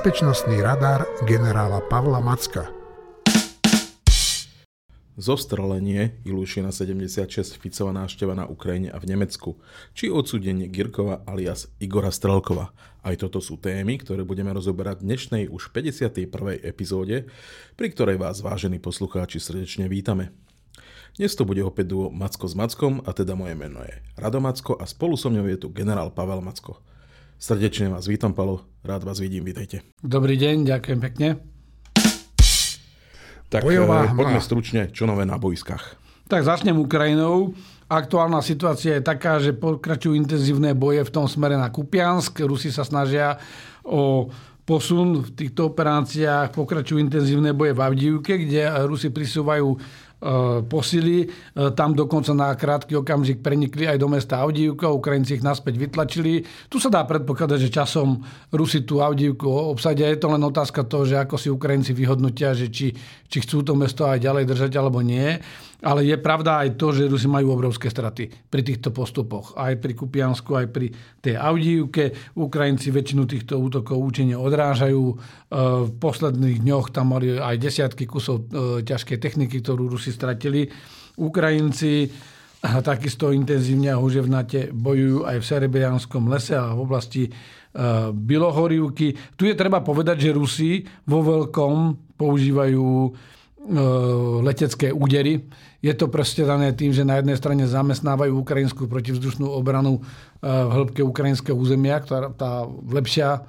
Bezpečnostný radar generála Pavla Macka. Zostrelenie Ilúšina 76 Ficova návšteva na Ukrajine a v Nemecku, či odsúdenie Girkova alias Igora Strelkova. Aj toto sú témy, ktoré budeme rozoberať v dnešnej už 51. epizóde, pri ktorej vás, vážení poslucháči, srdečne vítame. Dnes to bude opäť duo Macko s Mackom a teda moje meno je Rado Macko a spolu so mňou je tu generál Pavel Macko. Srdečne vás vítam, Palo, rád vás vidím, vítajte. Dobrý deň, ďakujem pekne. Tak Bojová eh, poďme stručne, čo nové na boiskách. Tak začnem Ukrajinou. Aktuálna situácia je taká, že pokračujú intenzívne boje v tom smere na Kupiansk. Rusi sa snažia o posun v týchto operáciách. Pokračujú intenzívne boje v Avdivke, kde Rusi prisúvajú posily. E, tam dokonca na krátky okamžik prenikli aj do mesta Avdívka, Ukrajinci ich naspäť vytlačili. Tu sa dá predpokladať, že časom Rusi tú Avdívku obsadia. Je to len otázka toho, že ako si Ukrajinci vyhodnotia, že či, či chcú to mesto aj ďalej držať alebo nie. Ale je pravda aj to, že Rusi majú obrovské straty pri týchto postupoch. Aj pri Kupiansku, aj pri tej Audívke. Ukrajinci väčšinu týchto útokov účinne odrážajú. E, v posledných dňoch tam mali aj desiatky kusov e, ťažkej techniky, ktorú Rusi stratili. Ukrajinci takisto intenzívne a huževnate bojujú aj v Serebrianskom lese a v oblasti e, Bilohorivky. Tu je treba povedať, že Rusi vo veľkom používajú letecké údery je to proste dané tým, že na jednej strane zamestnávajú ukrajinskú protivzdušnú obranu e, v hĺbke ukrajinského územia, ktorá tá lepšia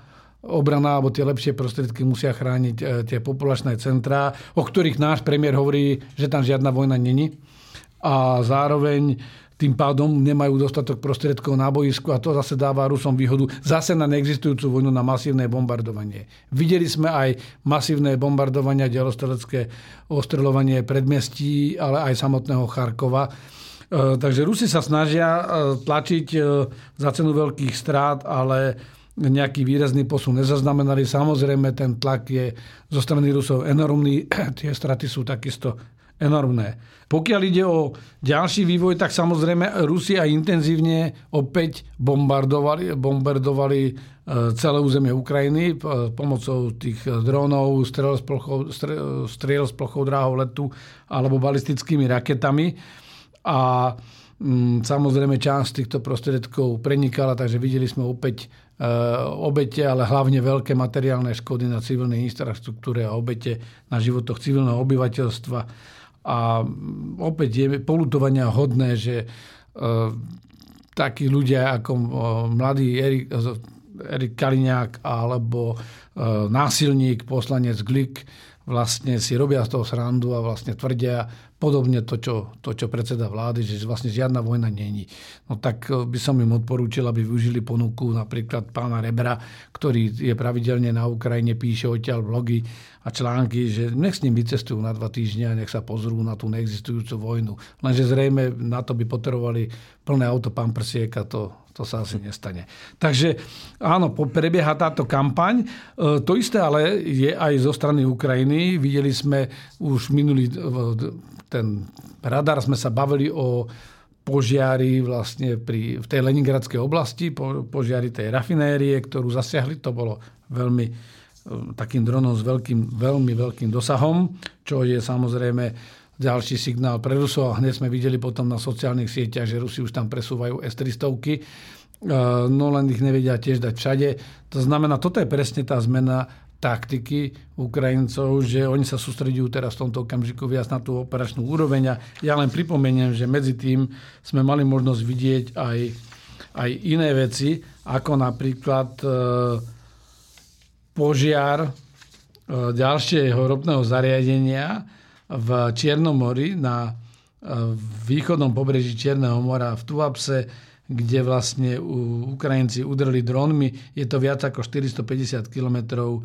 obrana alebo tie lepšie prostriedky musia chrániť e, tie populačné centrá, o ktorých náš premiér hovorí, že tam žiadna vojna není. A zároveň tým pádom nemajú dostatok prostriedkov na boisku a to zase dáva Rusom výhodu zase na neexistujúcu vojnu na masívne bombardovanie. Videli sme aj masívne bombardovania, delostrelecké ostreľovanie predmestí, ale aj samotného Charkova. E, takže Rusi sa snažia e, tlačiť e, za cenu veľkých strát, ale nejaký výrazný posun nezaznamenali. Samozrejme, ten tlak je zo strany Rusov enormný. Tie straty sú takisto enormné. Pokiaľ ide o ďalší vývoj, tak samozrejme Rusi aj intenzívne opäť bombardovali, bombardovali e, celé územie Ukrajiny e, pomocou tých drónov, strel s plochou, striel s plochou dráhou letu alebo balistickými raketami. A mm, samozrejme časť týchto prostriedkov prenikala, takže videli sme opäť e, obete, ale hlavne veľké materiálne škody na civilnej infraštruktúre a obete na životoch civilného obyvateľstva a opäť je polutovania hodné, že e, takí ľudia ako e, mladý Erik, Erik Kaliňák alebo e, násilník, poslanec Glik vlastne si robia z toho srandu a vlastne tvrdia, Podobne to čo, to, čo predseda vlády, že vlastne žiadna vojna není. No tak e, by som im odporúčil, aby využili ponuku napríklad pána Rebra, ktorý je pravidelne na Ukrajine, píše odtiaľ blogy a články, že nech s ním vycestujú na dva týždňa a nech sa pozrú na tú neexistujúcu vojnu. Lenže zrejme na to by potrebovali plné auto pamprsiek a to, to sa asi nestane. Takže áno, prebieha táto kampaň. E, to isté ale je aj zo strany Ukrajiny. Videli sme už minulý ten radar, sme sa bavili o požiari vlastne pri, v tej Leningradskej oblasti, po, požiari tej rafinérie, ktorú zasiahli. To bolo veľmi e, takým dronom s veľkým, veľmi veľkým dosahom, čo je samozrejme ďalší signál pre Rusov a hneď sme videli potom na sociálnych sieťach, že Rusi už tam presúvajú S-300, e, no len ich nevedia tiež dať všade. To znamená, toto je presne tá zmena taktiky Ukrajincov, že oni sa sústredujú teraz v tomto okamžiku viac na tú operačnú úroveň. A ja len pripomeniem, že medzi tým sme mali možnosť vidieť aj, aj iné veci, ako napríklad e, požiar e, ďalšieho ropného zariadenia, v Čiernom mori na východnom pobreží Čierneho mora v Tuapse, kde vlastne Ukrajinci udreli dronmi. Je to viac ako 450 kilometrov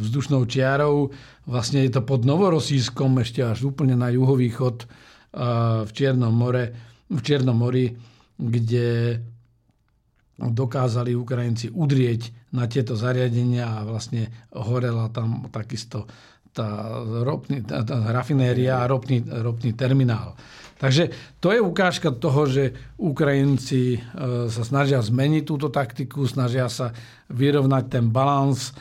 vzdušnou čiarou. Vlastne je to pod Novorosískom, ešte až úplne na juhovýchod v Čiernom, more, v Čiernom mori, kde dokázali Ukrajinci udrieť na tieto zariadenia a vlastne horela tam takisto tá, ropný, tá, tá rafinéria a ropný, ropný terminál. Takže to je ukážka toho, že Ukrajinci e, sa snažia zmeniť túto taktiku, snažia sa vyrovnať ten balans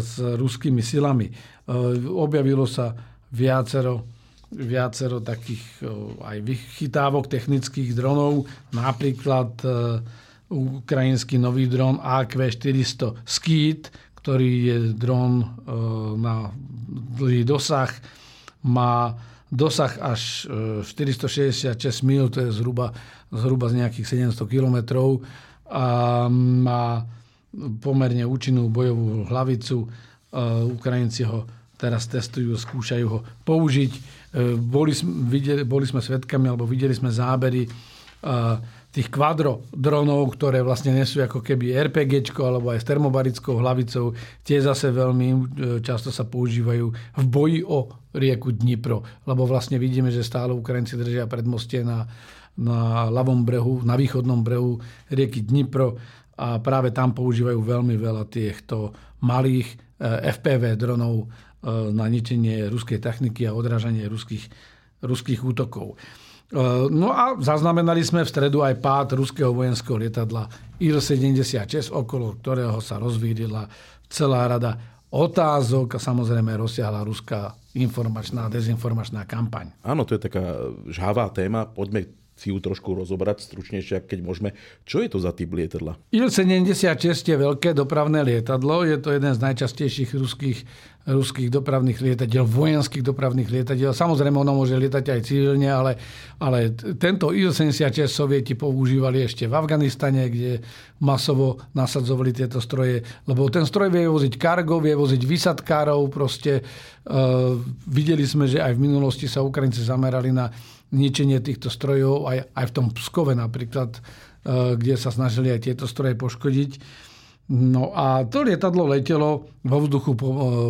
s ruskými silami. Objavilo sa viacero, viacero takých aj vychytávok technických dronov, napríklad ukrajinský nový dron AQ400 Skeet, ktorý je dron na dlhý dosah, má dosah až 466 mil, to je zhruba, zhruba z nejakých 700 kilometrov a má pomerne účinnú bojovú hlavicu. Ukrajinci ho teraz testujú, skúšajú ho použiť. E, boli, videli, boli sme svetkami, alebo videli sme zábery tých kvadro dronov, ktoré vlastne nesú ako keby RPG alebo aj s termobarickou hlavicou. Tie zase veľmi e, často sa používajú v boji o rieku Dnipro, lebo vlastne vidíme, že stále Ukrajinci držia predmostie na, na ľavom brehu, na východnom brehu rieky Dnipro a práve tam používajú veľmi veľa týchto malých e, FPV dronov e, na ničenie ruskej techniky a odrážanie ruských, ruských útokov. Eh, no a zaznamenali sme v stredu aj pád ruského vojenského lietadla Il-76, okolo ktorého sa rozvírila celá rada otázok a samozrejme rozsiahla ruská informačná dezinformačná kampaň. Áno, to je taká žhavá téma. Poďme si ju trošku rozobrať stručnejšie, keď môžeme. Čo je to za typ lietadla? Il-76 je veľké dopravné lietadlo. Je to jeden z najčastejších ruských, ruských dopravných lietadiel, vojenských dopravných lietadiel. Samozrejme, ono môže lietať aj civilne, ale, ale tento Il-76 sovieti používali ešte v Afganistane, kde masovo nasadzovali tieto stroje, lebo ten stroj vie voziť kargo, vie voziť vysadkárov, proste uh, videli sme, že aj v minulosti sa Ukrajinci zamerali na ničenie týchto strojov, aj, aj v tom Pskove napríklad, e, kde sa snažili aj tieto stroje poškodiť. No a to lietadlo letelo vo vzduchu e,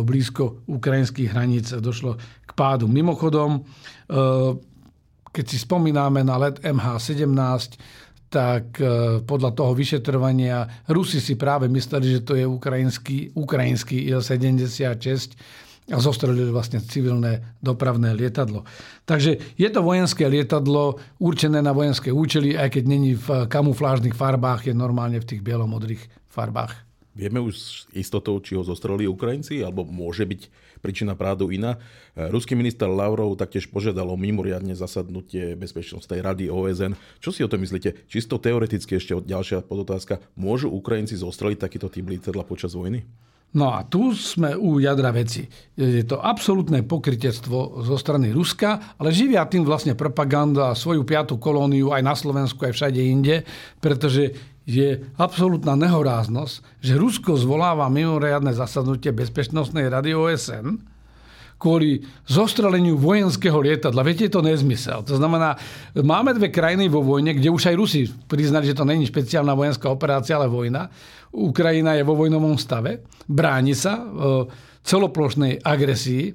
blízko ukrajinských hraníc. Došlo k pádu. Mimochodom, e, keď si spomíname na let MH17, tak podľa toho vyšetrovania Rusi si práve mysleli, že to je ukrajinský, ukrajinský Il-76, a zostrelili vlastne civilné dopravné lietadlo. Takže je to vojenské lietadlo určené na vojenské účely, aj keď není v kamuflážnych farbách, je normálne v tých bielomodrých farbách. Vieme už s istotou, či ho zostrelili Ukrajinci, alebo môže byť príčina prádu iná. Ruský minister Lavrov taktiež požiadal o mimoriadne zasadnutie Bezpečnostnej rady OSN. Čo si o tom myslíte? Čisto teoreticky ešte ďalšia podotázka. Môžu Ukrajinci zostreliť takýto typ lietadla počas vojny? No a tu sme u jadra veci. Je to absolútne pokrytectvo zo strany Ruska, ale živia tým vlastne propaganda a svoju piatú kolóniu aj na Slovensku, aj všade inde, pretože je absolútna nehoráznosť, že Rusko zvoláva mimoriadne zasadnutie Bezpečnostnej rady OSN, kvôli zostreleniu vojenského lietadla. Viete, je to nezmysel. To znamená, máme dve krajiny vo vojne, kde už aj Rusi priznali, že to není špeciálna vojenská operácia, ale vojna. Ukrajina je vo vojnovom stave, bráni sa e, celoplošnej agresii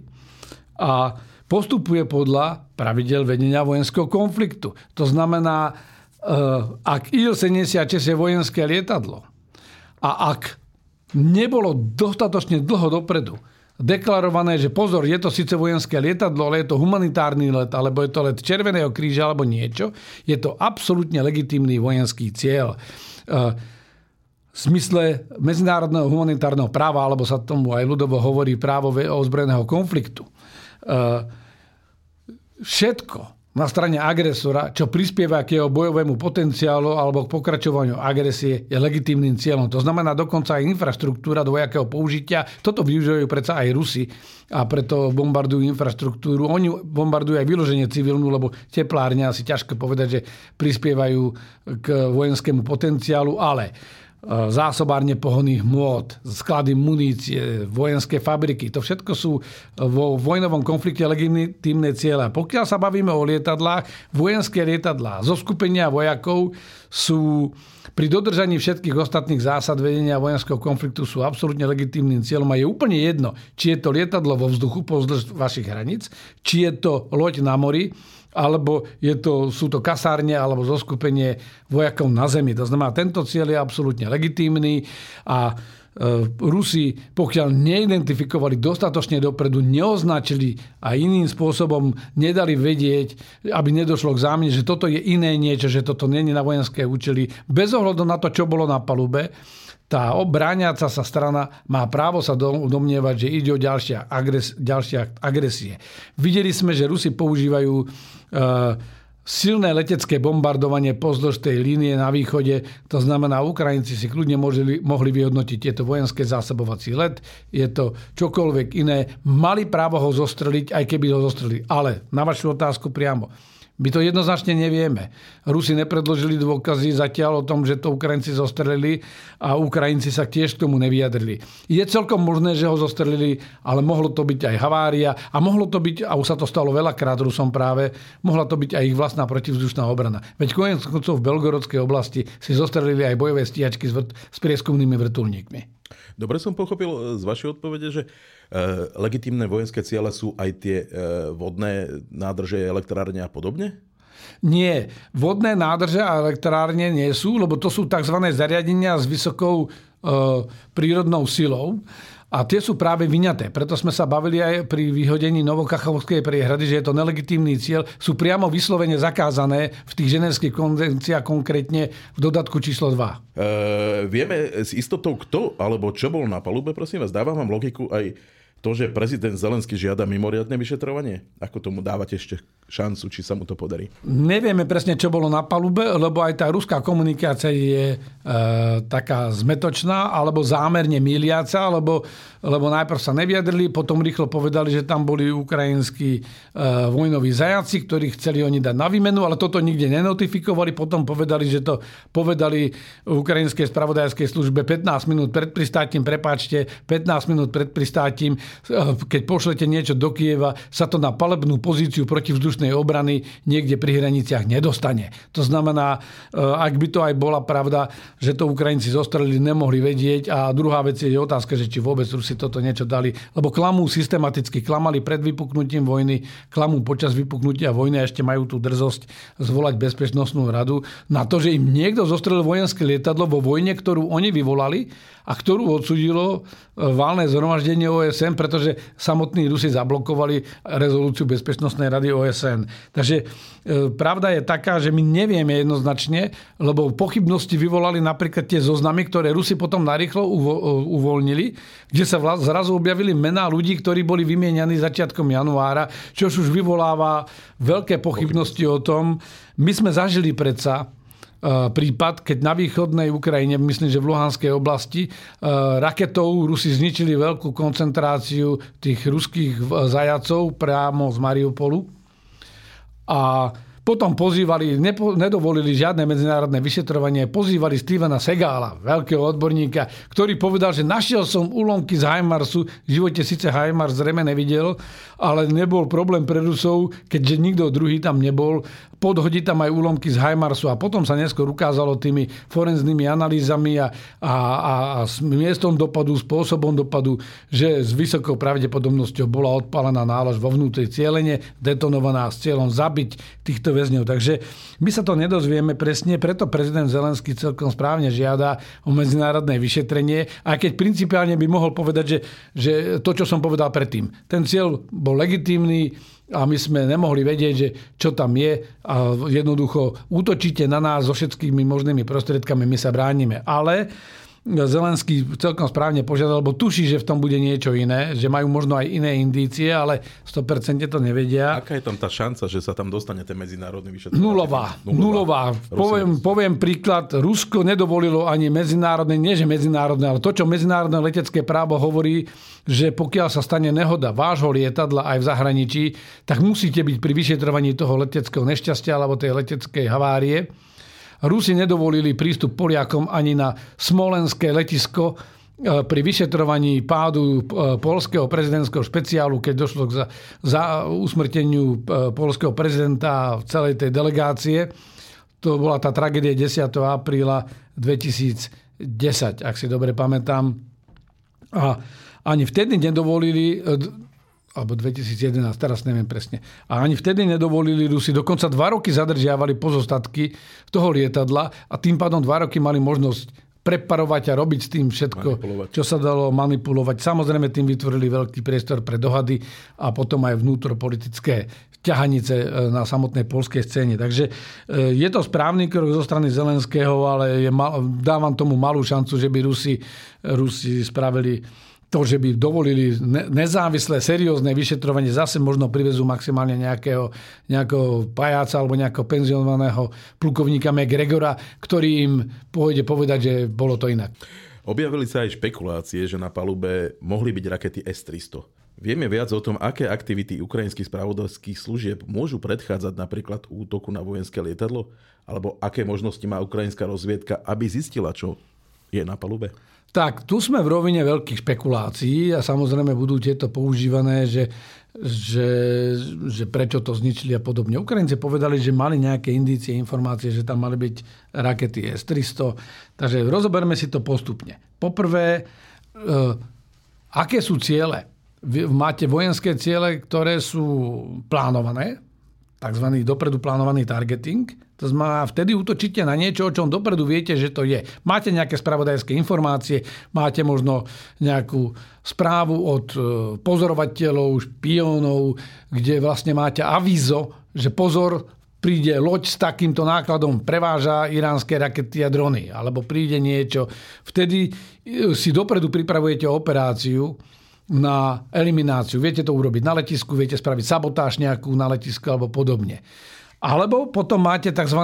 a postupuje podľa pravidel vedenia vojenského konfliktu. To znamená, e, ak Il-76 je vojenské lietadlo a ak nebolo dostatočne dlho dopredu deklarované, že pozor, je to síce vojenské lietadlo, ale je to humanitárny let, alebo je to let Červeného kríža, alebo niečo, je to absolútne legitímny vojenský cieľ. E, v smysle medzinárodného humanitárneho práva, alebo sa tomu aj ľudovo hovorí právo ozbrojeného konfliktu. E, všetko, na strane agresora, čo prispieva k jeho bojovému potenciálu alebo k pokračovaniu agresie, je legitímnym cieľom. To znamená dokonca aj infraštruktúra dvojakého použitia. Toto využívajú predsa aj Rusi a preto bombardujú infraštruktúru. Oni bombardujú aj vyloženie civilnú, lebo teplárne asi ťažko povedať, že prispievajú k vojenskému potenciálu, ale zásobárne pohonných môd, sklady munície, vojenské fabriky. To všetko sú vo vojnovom konflikte legitimné ciele. Pokiaľ sa bavíme o lietadlách, vojenské lietadlá zo skupenia vojakov sú pri dodržaní všetkých ostatných zásad vedenia vojenského konfliktu sú absolútne legitímnym cieľom a je úplne jedno, či je to lietadlo vo vzduchu pozdĺž vašich hraníc, či je to loď na mori, alebo je to, sú to kasárne alebo zoskupenie vojakov na zemi. To znamená, tento cieľ je absolútne legitímny a e, Rusi, pokiaľ neidentifikovali dostatočne dopredu, neoznačili a iným spôsobom nedali vedieť, aby nedošlo k zámne, že toto je iné niečo, že toto není na vojenské účely, bez ohľadu na to, čo bolo na palube, tá obráňaca sa strana má právo sa domnievať, že ide o ďalšie, agres, ďalšie agresie. Videli sme, že Rusi používajú e, silné letecké bombardovanie pozdĺž tej línie na východe. To znamená, Ukrajinci si kľudne mohli, mohli vyhodnotiť tieto vojenské zásobovací let. Je to čokoľvek iné. Mali právo ho zostreliť, aj keby ho zostrelili. Ale na vašu otázku priamo. My to jednoznačne nevieme. Rusi nepredložili dôkazy zatiaľ o tom, že to Ukrajinci zostrelili a Ukrajinci sa tiež k tomu nevyjadrili. Je celkom možné, že ho zostrelili, ale mohlo to byť aj havária a mohlo to byť, a už sa to stalo veľakrát Rusom práve, mohla to byť aj ich vlastná protivzdušná obrana. Veď konec koncov v Belgorodskej oblasti si zostrelili aj bojové stíhačky s, vrt- s prieskumnými vrtulníkmi. Dobre som pochopil z vašej odpovede, že legitímne vojenské ciele sú aj tie eh, vodné nádrže, elektrárne a podobne? Nie, vodné nádrže a elektrárne nie sú, lebo to sú tzv. zariadenia s vysokou e, prírodnou silou. A tie sú práve vyňaté. Preto sme sa bavili aj pri vyhodení Novokachovskej priehrady, že je to nelegitímny cieľ. Sú priamo vyslovene zakázané v tých ženevských konvenciách, konkrétne v dodatku číslo 2. E, vieme s istotou, kto alebo čo bol na palube, prosím vás, dávam vám logiku aj to, že prezident Zelensky žiada mimoriadne vyšetrovanie? Ako tomu dávate ešte šancu, či sa mu to podarí? Nevieme presne, čo bolo na palube, lebo aj tá ruská komunikácia je e, taká zmetočná, alebo zámerne miliaca, lebo, lebo najprv sa neviadrili, potom rýchlo povedali, že tam boli ukrajinskí e, vojnoví zajaci, ktorí chceli oni dať na výmenu, ale toto nikde nenotifikovali, potom povedali, že to povedali ukrajinskej spravodajskej službe 15 minút pred pristátím, prepáčte, 15 minút pred pristátím keď pošlete niečo do Kieva, sa to na palebnú pozíciu protivzdušnej obrany niekde pri hraniciach nedostane. To znamená, e, ak by to aj bola pravda, že to Ukrajinci zostrelili, nemohli vedieť. A druhá vec je otázka, že či vôbec Rusi toto niečo dali. Lebo klamú systematicky, klamali pred vypuknutím vojny, klamú počas vypuknutia vojny a ešte majú tú drzosť zvolať bezpečnostnú radu na to, že im niekto zostrelil vojenské lietadlo vo vojne, ktorú oni vyvolali a ktorú odsudilo e, válne zhromaždenie OSN, pretože samotní Rusi zablokovali rezolúciu Bezpečnostnej rady OSN. Takže e, pravda je taká, že my nevieme jednoznačne, lebo pochybnosti vyvolali napríklad tie zoznamy, ktoré Rusi potom narýchlo e, uvoľnili, kde sa zrazu objavili mená ľudí, ktorí boli vymienianí začiatkom januára, čo už vyvoláva veľké pochybnosti o tom. My sme zažili predsa E, prípad, keď na východnej Ukrajine, myslím, že v Luhanskej oblasti, e, raketou Rusi zničili veľkú koncentráciu tých ruských zajacov priamo z Mariupolu. A potom pozývali, nepo, nedovolili žiadne medzinárodné vyšetrovanie, pozývali Stevena Segála, veľkého odborníka, ktorý povedal, že našiel som úlomky z Heimarsu, v živote síce Heimars zrejme nevidel, ale nebol problém pre Rusov, keďže nikto druhý tam nebol, podhodiť tam aj úlomky z Heimarsu a potom sa neskôr ukázalo tými forenznými analýzami a, a, a, a s miestom dopadu, spôsobom dopadu, že s vysokou pravdepodobnosťou bola odpálená nálož vo vnútri cieľene, detonovaná s cieľom zabiť týchto väzňov. Takže my sa to nedozvieme presne, preto prezident Zelenský celkom správne žiada o medzinárodné vyšetrenie, aj keď principiálne by mohol povedať, že, že to, čo som povedal predtým, ten cieľ bol legitímny, a my sme nemohli vedieť, že čo tam je a jednoducho útočíte na nás so všetkými možnými prostriedkami, my sa bránime. Ale Zelenský celkom správne požiadal, lebo tuší, že v tom bude niečo iné, že majú možno aj iné indície, ale 100% to nevedia. Aká je tam tá šanca, že sa tam dostane ten medzinárodný vyšetrovateľ? Nulová. Nulová. Nulová. Poviem, poviem príklad. Rusko nedovolilo ani medzinárodné, nie že medzinárodné, ale to, čo medzinárodné letecké právo hovorí, že pokiaľ sa stane nehoda vášho lietadla aj v zahraničí, tak musíte byť pri vyšetrovaní toho leteckého nešťastia alebo tej leteckej havárie Rusi nedovolili prístup Poliakom ani na smolenské letisko e, pri vyšetrovaní pádu e, polského prezidentského špeciálu, keď došlo k za, za usmrteniu e, polského prezidenta a celej tej delegácie. To bola tá tragédia 10. apríla 2010, ak si dobre pamätám. A ani vtedy nedovolili alebo 2011, teraz neviem presne. A ani vtedy nedovolili Rusi, dokonca dva roky zadržiavali pozostatky toho lietadla a tým pádom dva roky mali možnosť preparovať a robiť s tým všetko, čo sa dalo manipulovať. Samozrejme tým vytvorili veľký priestor pre dohady a potom aj vnútropolitické ťahanice e, na samotnej polskej scéne. Takže je to správny krok zo strany Zelenského, ale je, dávam tomu malú šancu, že by Rusi, Rusi spravili to, že by dovolili nezávislé, seriózne vyšetrovanie, zase možno privezú maximálne nejakého, nejakého pajáca alebo nejakého penzionovaného plukovníka McGregora, ktorý im pôjde povedať, že bolo to inak. Objavili sa aj špekulácie, že na palube mohli byť rakety S-300. Vieme viac o tom, aké aktivity ukrajinských spravodajských služieb môžu predchádzať napríklad útoku na vojenské lietadlo? Alebo aké možnosti má ukrajinská rozviedka, aby zistila, čo je na palube? Tak, tu sme v rovine veľkých špekulácií a samozrejme budú tieto používané, že, že, že prečo to zničili a podobne. Ukrajinci povedali, že mali nejaké indície, informácie, že tam mali byť rakety S-300. Takže rozoberme si to postupne. Poprvé, e, aké sú ciele? Máte vojenské ciele, ktoré sú plánované, tzv. dopredu plánovaný targeting. To znamená, vtedy útočíte na niečo, o čom dopredu viete, že to je. Máte nejaké spravodajské informácie, máte možno nejakú správu od e, pozorovateľov, špiónov, kde vlastne máte avízo, že pozor, príde loď s takýmto nákladom, preváža iránske rakety a drony, alebo príde niečo. Vtedy e, si dopredu pripravujete operáciu, na elimináciu. Viete to urobiť na letisku, viete spraviť sabotáž nejakú na letisku alebo podobne. Alebo potom máte tzv.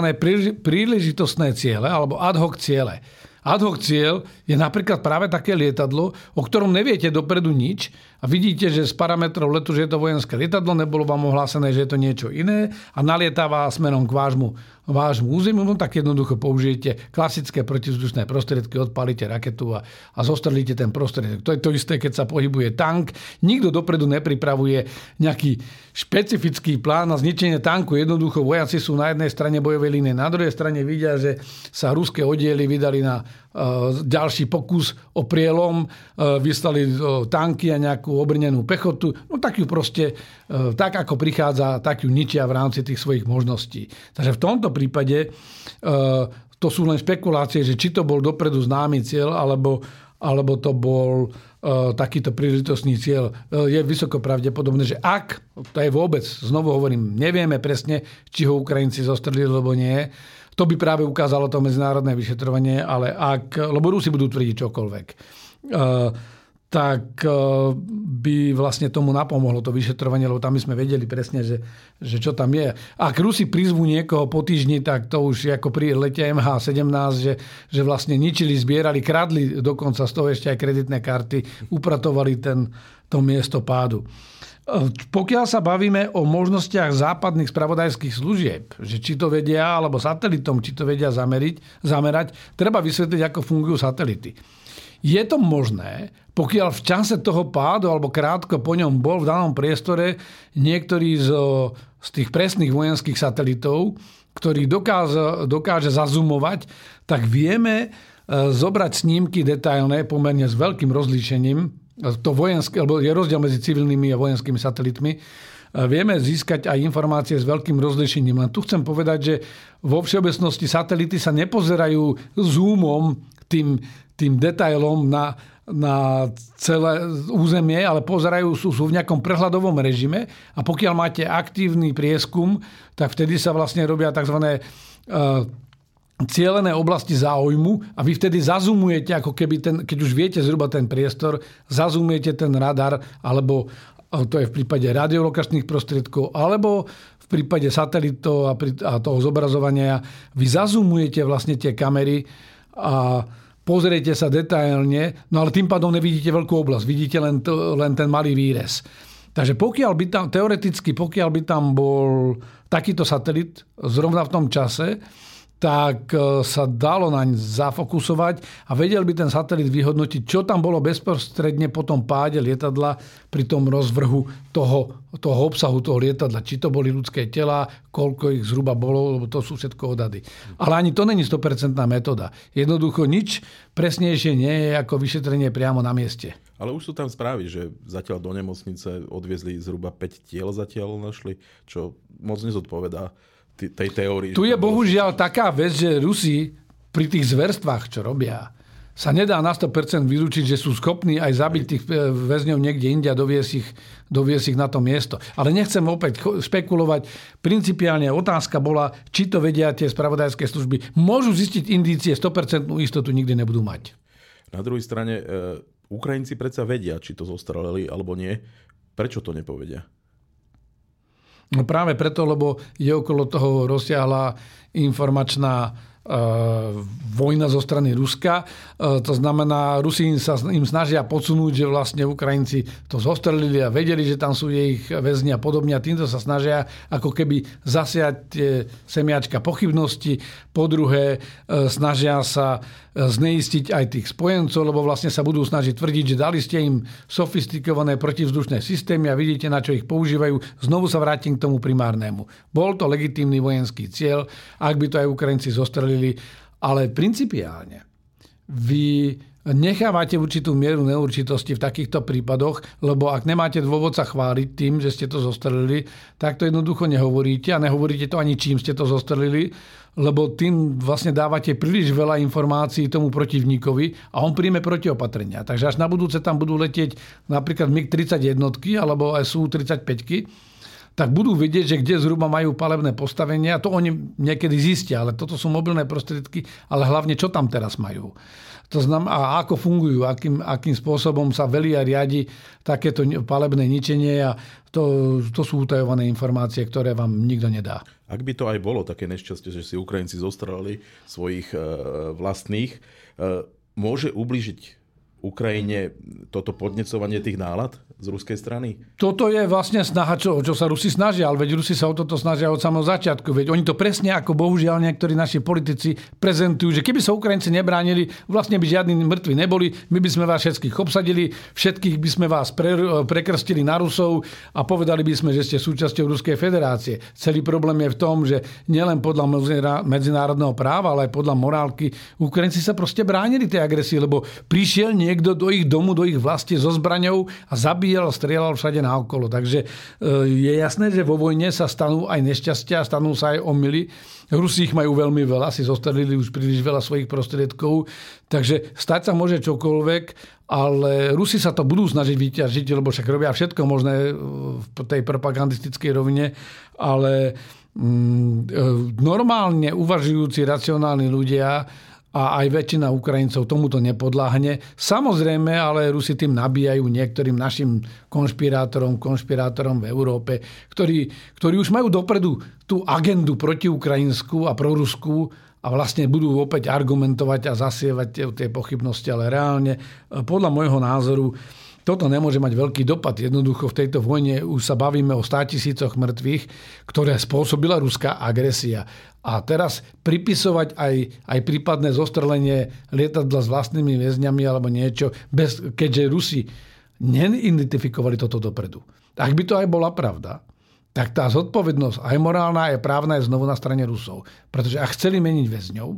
príležitostné ciele alebo ad hoc ciele. Ad hoc cieľ je napríklad práve také lietadlo, o ktorom neviete dopredu nič a vidíte, že z parametrov letu, že je to vojenské lietadlo, nebolo vám ohlásené, že je to niečo iné a nalietáva smerom k vášmu vášmu územiu, no tak jednoducho použijete klasické protizdušné prostriedky, odpalíte raketu a, a zostrelíte ten prostriedok. To je to isté, keď sa pohybuje tank. Nikto dopredu nepripravuje nejaký špecifický plán na zničenie tanku. Jednoducho vojaci sú na jednej strane bojovej línie, na druhej strane vidia, že sa ruské oddiely vydali na ďalší pokus o prielom, uh, vyslali uh, tanky a nejakú obrnenú pechotu. No tak ju proste, tak ako prichádza, tak ju ničia v rámci tých svojich možností. Takže v tomto prípade eh, to sú len špekulácie, že či to bol dopredu známy cieľ, alebo, alebo to bol takýto príležitostný cieľ. Je vysoko pravdepodobné, že ak, to je vôbec, znovu hovorím, nevieme presne, či ho Ukrajinci zostrelili, alebo nie, to by práve ukázalo to medzinárodné vyšetrovanie, ale ak, lebo Rusi budú tvrdiť čokoľvek. Uh, tak eh, by vlastne tomu napomohlo to vyšetrovanie, lebo tam by sme vedeli presne, že, že čo tam je. Ak Rusi prizvú niekoho po týždni, tak to už ako pri lete MH17, že, že vlastne ničili, zbierali, kradli dokonca z toho ešte aj kreditné karty, upratovali ten, to miesto pádu. Pokiaľ sa bavíme o možnostiach západných spravodajských služieb, že či to vedia, alebo satelitom, či to vedia zameriť, zamerať, treba vysvetliť, ako fungujú satelity. Je to možné, pokiaľ v čase toho pádu alebo krátko po ňom bol v danom priestore niektorý z, z tých presných vojenských satelitov, ktorý dokáže, dokáže zazumovať, tak vieme e, zobrať snímky detailné pomerne s veľkým rozlíšením. To vojenské, alebo je rozdiel medzi civilnými a vojenskými satelitmi. E, vieme získať aj informácie s veľkým rozlíšením. Len tu chcem povedať, že vo všeobecnosti satelity sa nepozerajú zoomom tým tým detailom na, na celé územie, ale pozerajú, sú, sú v nejakom prehľadovom režime a pokiaľ máte aktívny prieskum, tak vtedy sa vlastne robia tzv. Uh, cielené oblasti záujmu a vy vtedy zazumujete, ako keby ten, keď už viete zhruba ten priestor, zazumujete ten radar, alebo to je v prípade radiolokačných prostriedkov, alebo v prípade satelitov a, a toho zobrazovania, vy zazumujete vlastne tie kamery a pozriete sa detailne, no ale tým pádom nevidíte veľkú oblasť, vidíte len, to, len ten malý výrez. Takže pokiaľ by tam, teoreticky, pokiaľ by tam bol takýto satelit zrovna v tom čase, tak e, sa dalo naň zafokusovať a vedel by ten satelit vyhodnotiť, čo tam bolo bezprostredne po tom páde lietadla pri tom rozvrhu toho, toho obsahu toho lietadla. Či to boli ľudské tela, koľko ich zhruba bolo, lebo to sú všetko odhady. Ale ani to není 100% metóda. Jednoducho nič presnejšie nie je ako vyšetrenie priamo na mieste. Ale už sú tam správy, že zatiaľ do nemocnice odviezli zhruba 5 tiel zatiaľ našli, čo moc nezodpovedá tej teórii. Tu je bohužiaľ taká vec, že Rusi pri tých zverstvách, čo robia, sa nedá na 100% vylúčiť, že sú schopní aj zabiť tých e, väzňov niekde inde a doviesť ich, doviesť ich na to miesto. Ale nechcem opäť špekulovať. Principiálne otázka bola, či to vedia tie spravodajské služby. Môžu zistiť indície, 100% istotu nikdy nebudú mať. Na druhej strane, e, Ukrajinci predsa vedia, či to zostrelili alebo nie. Prečo to nepovedia? No práve preto, lebo je okolo toho rozsiahla informačná E, vojna zo strany Ruska. E, to znamená, Rusi sa im snažia podsunúť, že vlastne Ukrajinci to zostrelili a vedeli, že tam sú ich väzni a podobne. A týmto sa snažia ako keby zasiať semiačka pochybnosti. Po druhé, e, snažia sa zneistiť aj tých spojencov, lebo vlastne sa budú snažiť tvrdiť, že dali ste im sofistikované protivzdušné systémy a vidíte, na čo ich používajú. Znovu sa vrátim k tomu primárnemu. Bol to legitímny vojenský cieľ, ak by to aj Ukrajinci zostrelili, ale principiálne vy nechávate určitú mieru neurčitosti v takýchto prípadoch, lebo ak nemáte dôvod sa chváliť tým, že ste to zostrelili, tak to jednoducho nehovoríte a nehovoríte to ani čím ste to zostrelili, lebo tým vlastne dávate príliš veľa informácií tomu protivníkovi a on príjme protiopatrenia. Takže až na budúce tam budú letieť napríklad MiG-31 alebo SU-35, tak budú vedieť, že kde zhruba majú palebné postavenia. To oni niekedy zistia, ale toto sú mobilné prostriedky, ale hlavne čo tam teraz majú. To znamená, a ako fungujú, akým, akým spôsobom sa velí a riadi takéto palebné ničenie a to, to sú utajované informácie, ktoré vám nikto nedá. Ak by to aj bolo také nešťastie, že si Ukrajinci zostrali svojich e, vlastných, e, môže ubližiť Ukrajine toto podnecovanie tých nálad z ruskej strany? Toto je vlastne snaha, čo, čo sa Rusi snažia, ale veď Rusi sa o toto snažia od samého začiatku. Veď oni to presne ako bohužiaľ niektorí naši politici prezentujú, že keby sa Ukrajinci nebránili, vlastne by žiadni mŕtvi neboli, my by sme vás všetkých obsadili, všetkých by sme vás pre, prekrstili na Rusov a povedali by sme, že ste súčasťou Ruskej federácie. Celý problém je v tom, že nielen podľa medzinárodného práva, ale aj podľa morálky Ukrajinci sa proste bránili tej agresii, lebo prišiel nie niekto do ich domu, do ich vlasti so zbraňou a zabíjal, strieľal všade naokolo. Takže e, je jasné, že vo vojne sa stanú aj nešťastia, stanú sa aj omily. Rusi ich majú veľmi veľa, si zostrelili už príliš veľa svojich prostriedkov, takže stať sa môže čokoľvek, ale Rusi sa to budú snažiť vyťažiť, lebo však robia všetko možné v tej propagandistickej rovine, ale mm, e, normálne uvažujúci racionálni ľudia a aj väčšina Ukrajincov tomuto nepodláhne. Samozrejme, ale Rusi tým nabíjajú niektorým našim konšpirátorom, konšpirátorom v Európe, ktorí, ktorí už majú dopredu tú agendu protiukrajinskú a proruskú a vlastne budú opäť argumentovať a zasievať tie, pochybnosti, ale reálne podľa môjho názoru toto nemôže mať veľký dopad. Jednoducho v tejto vojne už sa bavíme o 100 tisícoch mŕtvych, ktoré spôsobila ruská agresia. A teraz pripisovať aj, aj prípadné zostrelenie lietadla s vlastnými väzňami alebo niečo, bez, keďže Rusi neidentifikovali toto dopredu. Ak by to aj bola pravda, tak tá zodpovednosť aj morálna, aj právna je znovu na strane Rusov. Pretože ak chceli meniť väzňov,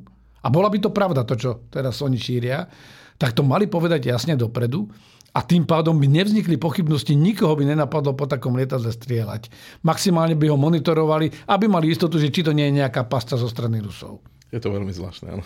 a bola by to pravda, to, čo teraz oni šíria, tak to mali povedať jasne dopredu a tým pádom by nevznikli pochybnosti, nikoho by nenapadlo po takom lietadle strieľať. Maximálne by ho monitorovali, aby mali istotu, že či to nie je nejaká pasta zo strany Rusov. Je to veľmi zvláštne, áno.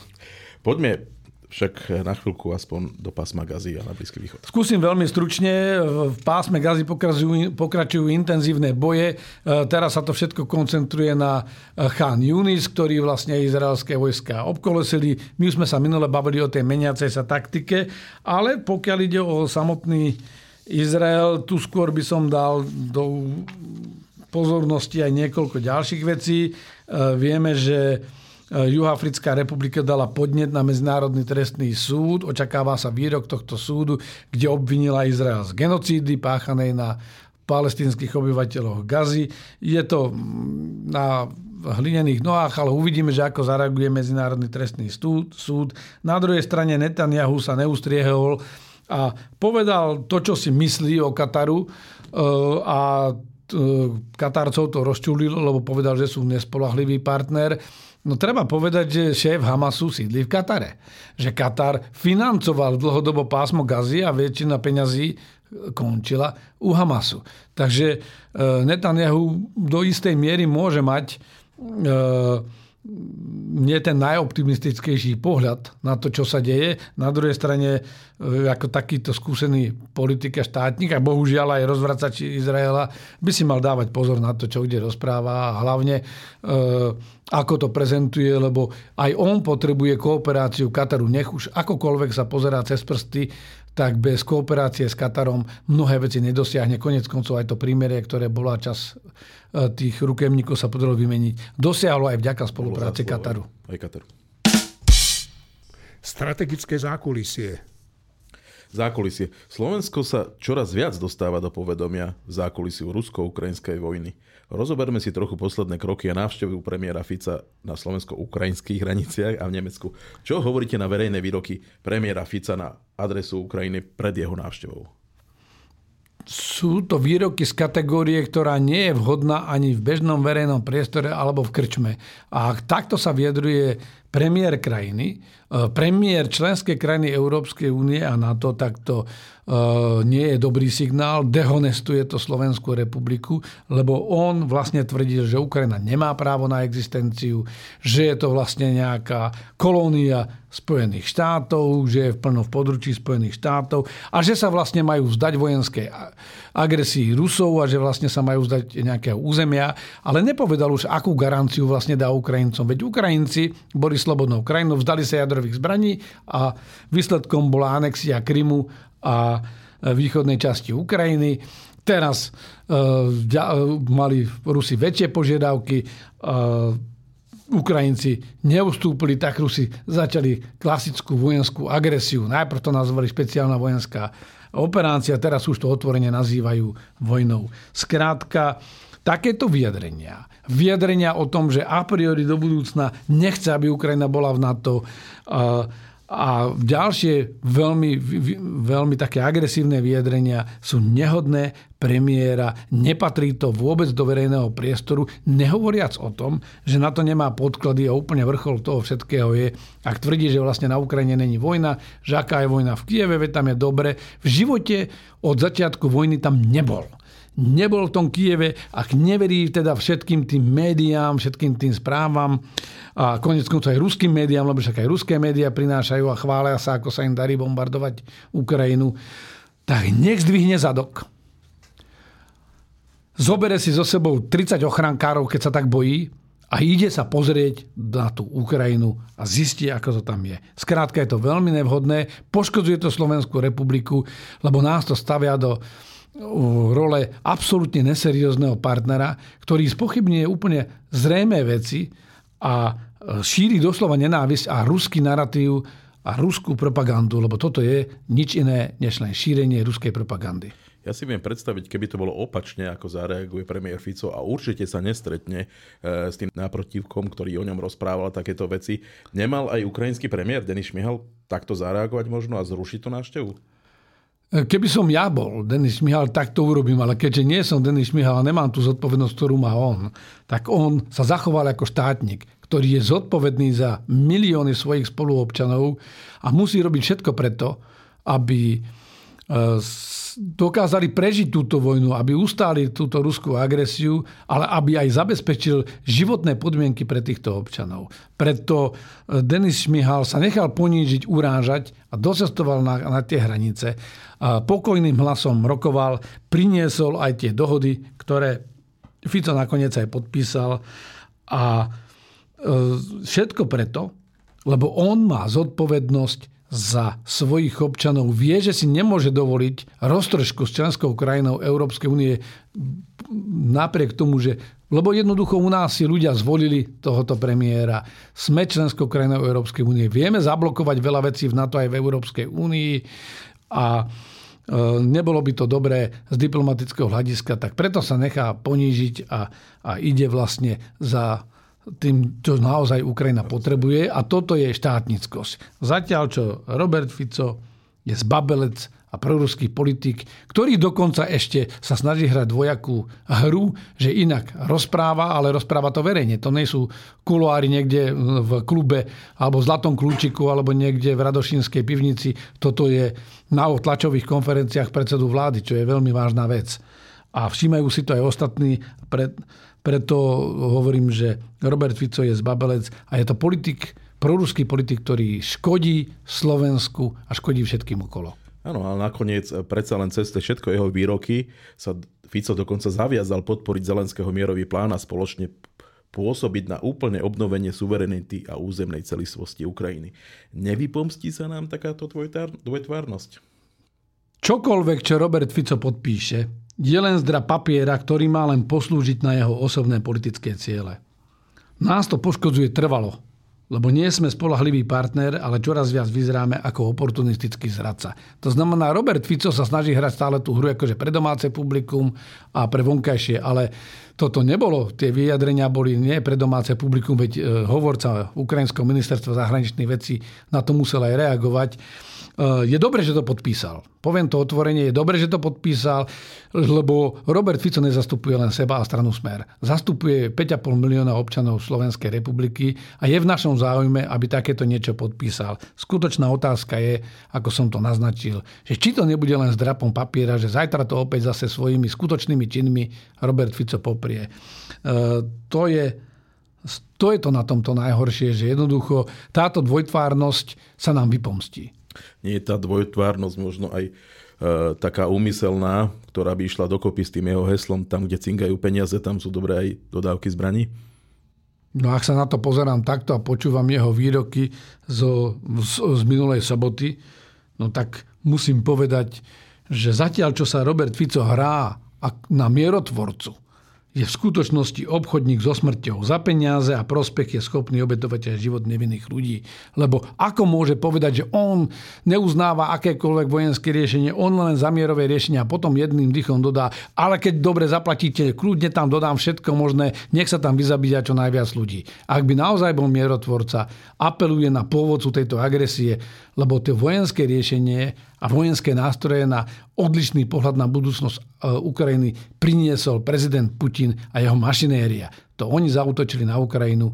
Poďme však na chvíľku aspoň do pásma Gazy a na Blízky východ. Skúsim veľmi stručne. V pásme Gazy pokračujú, pokračujú intenzívne boje. E, teraz sa to všetko koncentruje na e, Khan Yunis, ktorý vlastne izraelské vojska obkolesili. My sme sa minule bavili o tej meniacej sa taktike, ale pokiaľ ide o samotný Izrael, tu skôr by som dal do pozornosti aj niekoľko ďalších vecí. E, vieme, že Juhoafrická republika dala podnet na Medzinárodný trestný súd. Očakáva sa výrok tohto súdu, kde obvinila Izrael z genocídy páchanej na palestinských obyvateľoch Gazy. Je to mm, na hlinených nohách, ale uvidíme, že ako zareaguje Medzinárodný trestný súd. Na druhej strane Netanyahu sa neustriehol a povedal to, čo si myslí o Kataru eh, a eh, Katarcov to rozčulil, lebo povedal, že sú nespolahlivý partner. No treba povedať, že šéf Hamasu sídli v Katare. Že Katar financoval dlhodobo pásmo Gazy a väčšina peňazí končila u Hamasu. Takže e, Netanyahu do istej miery môže mať e, nie ten najoptimistickejší pohľad na to, čo sa deje. Na druhej strane, e, ako takýto skúsený politik a štátnik a bohužiaľ aj rozvracač Izraela by si mal dávať pozor na to, čo kde rozpráva a hlavne e, ako to prezentuje, lebo aj on potrebuje kooperáciu Kataru. Nech už akokoľvek sa pozerá cez prsty, tak bez kooperácie s Katarom mnohé veci nedosiahne. Konec koncov aj to prímerie, ktoré bola čas tých rukemníkov sa podarilo vymeniť, dosiahlo aj vďaka spolupráci Kataru. Aj Kataru. Strategické zákulisie. Zákulisie. Slovensko sa čoraz viac dostáva do povedomia zákulisiu rusko-ukrajinskej vojny. Rozoberme si trochu posledné kroky a návštevu premiéra Fica na slovensko-ukrajinských hraniciach a v Nemecku. Čo hovoríte na verejné výroky premiéra Fica na adresu Ukrajiny pred jeho návštevou? Sú to výroky z kategórie, ktorá nie je vhodná ani v bežnom verejnom priestore alebo v krčme. A ak takto sa vyjadruje premiér krajiny, e, premiér členskej krajiny Európskej únie a NATO, tak to e, nie je dobrý signál, dehonestuje to Slovenskú republiku, lebo on vlastne tvrdil, že Ukrajina nemá právo na existenciu, že je to vlastne nejaká kolónia Spojených štátov, že je plno v područí Spojených štátov a že sa vlastne majú vzdať vojenskej agresii Rusov a že vlastne sa majú vzdať nejakého územia, ale nepovedal už, akú garanciu vlastne dá Ukrajincom. Veď Ukrajinci boli slobodnou krajinou, vzdali sa jadrových zbraní a výsledkom bola anexia Krymu a východnej časti Ukrajiny. Teraz uh, mali Rusi väčšie požiadavky, uh, Ukrajinci neustúpili, tak Rusi začali klasickú vojenskú agresiu. Najprv to nazvali špeciálna vojenská operácia, teraz už to otvorene nazývajú vojnou. Skrátka, takéto vyjadrenia, vyjadrenia o tom, že a priori do budúcna nechce, aby Ukrajina bola v NATO, a ďalšie veľmi, veľmi také agresívne vyjadrenia sú nehodné. Premiéra, nepatrí to vôbec do verejného priestoru, nehovoriac o tom, že na to nemá podklady a úplne vrchol toho všetkého je, ak tvrdí, že vlastne na Ukrajine není vojna, že aká je vojna v Kieve, tam je dobre. V živote od začiatku vojny tam nebol nebol v tom Kieve, ak neverí teda všetkým tým médiám, všetkým tým správam a konec koncov aj ruským médiám, lebo však aj ruské médiá prinášajú a chvália sa, ako sa im darí bombardovať Ukrajinu, tak nech zdvihne zadok. Zobere si so sebou 30 ochrankárov, keď sa tak bojí a ide sa pozrieť na tú Ukrajinu a zistí, ako to tam je. Skrátka je to veľmi nevhodné, poškodzuje to Slovenskú republiku, lebo nás to stavia do role absolútne neseriózneho partnera, ktorý spochybňuje úplne zrémé veci a šíri doslova nenávisť a ruský narratív a ruskú propagandu, lebo toto je nič iné, než len šírenie ruskej propagandy. Ja si viem predstaviť, keby to bolo opačne, ako zareaguje premiér Fico a určite sa nestretne e, s tým náprotivkom, ktorý o ňom rozprával takéto veci. Nemal aj ukrajinský premiér Denis Šmihal takto zareagovať možno a zrušiť tú návštevu? Keby som ja bol Denis Šmihal, tak to urobím, ale keďže nie som Denis Šmihal a nemám tú zodpovednosť, ktorú má on, tak on sa zachoval ako štátnik, ktorý je zodpovedný za milióny svojich spoluobčanov a musí robiť všetko preto, aby e, dokázali prežiť túto vojnu, aby ustáli túto ruskú agresiu, ale aby aj zabezpečil životné podmienky pre týchto občanov. Preto e, Denis Šmihal sa nechal ponížiť, urážať a docestoval na, na tie hranice pokojným hlasom rokoval, priniesol aj tie dohody, ktoré Fico nakoniec aj podpísal. A e, všetko preto, lebo on má zodpovednosť za svojich občanov. Vie, že si nemôže dovoliť roztržku s členskou krajinou Európskej únie napriek tomu, že lebo jednoducho u nás si ľudia zvolili tohoto premiéra. Sme členskou krajinou Európskej únie. Vieme zablokovať veľa vecí v NATO aj v Európskej únii a e, nebolo by to dobré z diplomatického hľadiska, tak preto sa nechá ponížiť a, a ide vlastne za tým, čo naozaj Ukrajina potrebuje a toto je štátnickosť. Zatiaľ, čo Robert Fico je zbabelec a proruský politik, ktorý dokonca ešte sa snaží hrať dvojakú hru, že inak rozpráva, ale rozpráva to verejne. To nie sú kuloári niekde v klube alebo v Zlatom kľúčiku alebo niekde v Radošinskej pivnici. Toto je na tlačových konferenciách predsedu vlády, čo je veľmi vážna vec. a všímajú si to aj ostatní. Pre, preto hovorím, že Robert Fico je zbabelec a je to politik, proruský politik, ktorý škodí Slovensku a škodí všetkým okolo. Áno, ale nakoniec predsa len cez všetko jeho výroky sa Fico dokonca zaviazal podporiť Zelenského mierový plán a spoločne pôsobiť na úplne obnovenie suverenity a územnej celistvosti Ukrajiny. Nevypomstí sa nám takáto dvojtvárnosť? Čokoľvek, čo Robert Fico podpíše, je len zdra papiera, ktorý má len poslúžiť na jeho osobné politické ciele. Nás to poškodzuje trvalo, lebo nie sme spolahlivý partner, ale čoraz viac vyzeráme ako oportunistický zradca. To znamená, Robert Fico sa snaží hrať stále tú hru akože pre domáce publikum a pre vonkajšie, ale toto nebolo. Tie vyjadrenia boli nie pre domáce publikum, veď e, hovorca Ukrajinského ministerstva zahraničných vecí na to musel aj reagovať. Eh, je dobre, že to podpísal. Poviem to otvorenie, je dobre, že to podpísal, lebo Robert Fico nezastupuje len seba a stranu Smer. Zastupuje 5,5 milióna občanov Slovenskej republiky a je v našom záujme, aby takéto niečo podpísal. Skutočná otázka je, ako som to naznačil, že či to nebude len s drapom papiera, že zajtra to opäť zase svojimi skutočnými činmi Robert Fico poprie. Eh, to je to je to na tomto najhoršie, že jednoducho táto dvojtvárnosť sa nám vypomstí nie je tá dvojtvárnosť možno aj e, taká úmyselná, ktorá by išla dokopy s tým jeho heslom, tam, kde cingajú peniaze, tam sú dobré aj dodávky zbraní? No ak sa na to pozerám takto a počúvam jeho výroky zo, z, z minulej soboty, no tak musím povedať, že zatiaľ, čo sa Robert Fico hrá na mierotvorcu, je v skutočnosti obchodník so smrťou. Za peniaze a prospech je schopný obetovať aj život nevinných ľudí. Lebo ako môže povedať, že on neuznáva akékoľvek vojenské riešenie, on len zamierové riešenia a potom jedným dychom dodá, ale keď dobre zaplatíte, kľudne tam dodám všetko možné, nech sa tam vyzabíja čo najviac ľudí. Ak by naozaj bol mierotvorca, apeluje na pôvodcu tejto agresie, lebo to vojenské riešenie a vojenské nástroje na odlišný pohľad na budúcnosť Ukrajiny priniesol prezident Putin a jeho mašinéria. To oni zautočili na Ukrajinu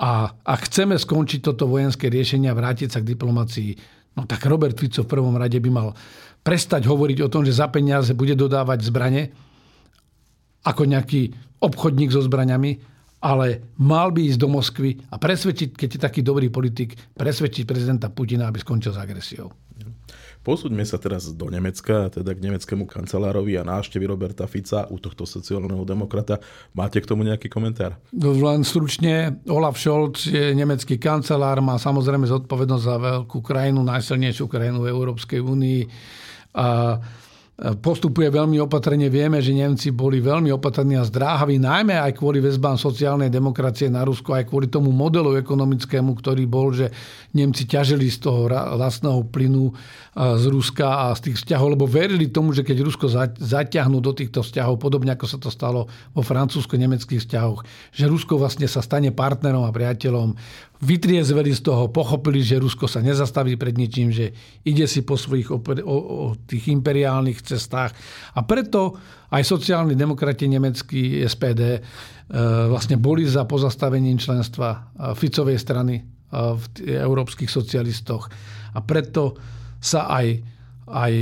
a ak chceme skončiť toto vojenské riešenie a vrátiť sa k diplomácii, no tak Robert Fico v prvom rade by mal prestať hovoriť o tom, že za peniaze bude dodávať zbrane ako nejaký obchodník so zbraňami, ale mal by ísť do Moskvy a presvedčiť, keď je taký dobrý politik, presvedčiť prezidenta Putina, aby skončil s agresiou. Posúďme sa teraz do Nemecka, teda k nemeckému kancelárovi a návštevy Roberta Fica u tohto sociálneho demokrata. Máte k tomu nejaký komentár? Len stručne, Olaf Scholz je nemecký kancelár, má samozrejme zodpovednosť za veľkú krajinu, najsilnejšiu krajinu v Európskej únii. A postupuje veľmi opatrne. Vieme, že Nemci boli veľmi opatrní a zdráhaví, najmä aj kvôli väzbám sociálnej demokracie na Rusko, aj kvôli tomu modelu ekonomickému, ktorý bol, že Nemci ťažili z toho vlastného plynu z Ruska a z tých vzťahov, lebo verili tomu, že keď Rusko zaťahnú do týchto vzťahov, podobne ako sa to stalo vo francúzsko-nemeckých vzťahoch, že Rusko vlastne sa stane partnerom a priateľom vytriezveli z toho, pochopili, že Rusko sa nezastaví pred ničím, že ide si po svojich oper- o, o tých imperiálnych cestách. A preto aj sociálni demokrati nemeckí SPD e, vlastne boli za pozastavením členstva e, Ficovej strany e, v európskych socialistoch. A preto sa aj, aj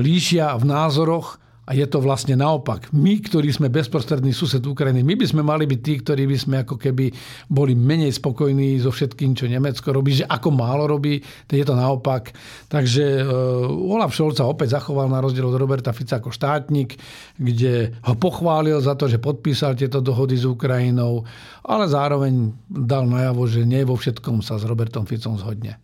líšia v názoroch a je to vlastne naopak. My, ktorí sme bezprostredný sused Ukrajiny, my by sme mali byť tí, ktorí by sme ako keby boli menej spokojní so všetkým, čo Nemecko robí, že ako málo robí, to je to naopak. Takže uh, Olaf Scholz sa opäť zachoval na rozdiel od Roberta Fica ako štátnik, kde ho pochválil za to, že podpísal tieto dohody s Ukrajinou, ale zároveň dal najavo, že nie vo všetkom sa s Robertom Ficom zhodne.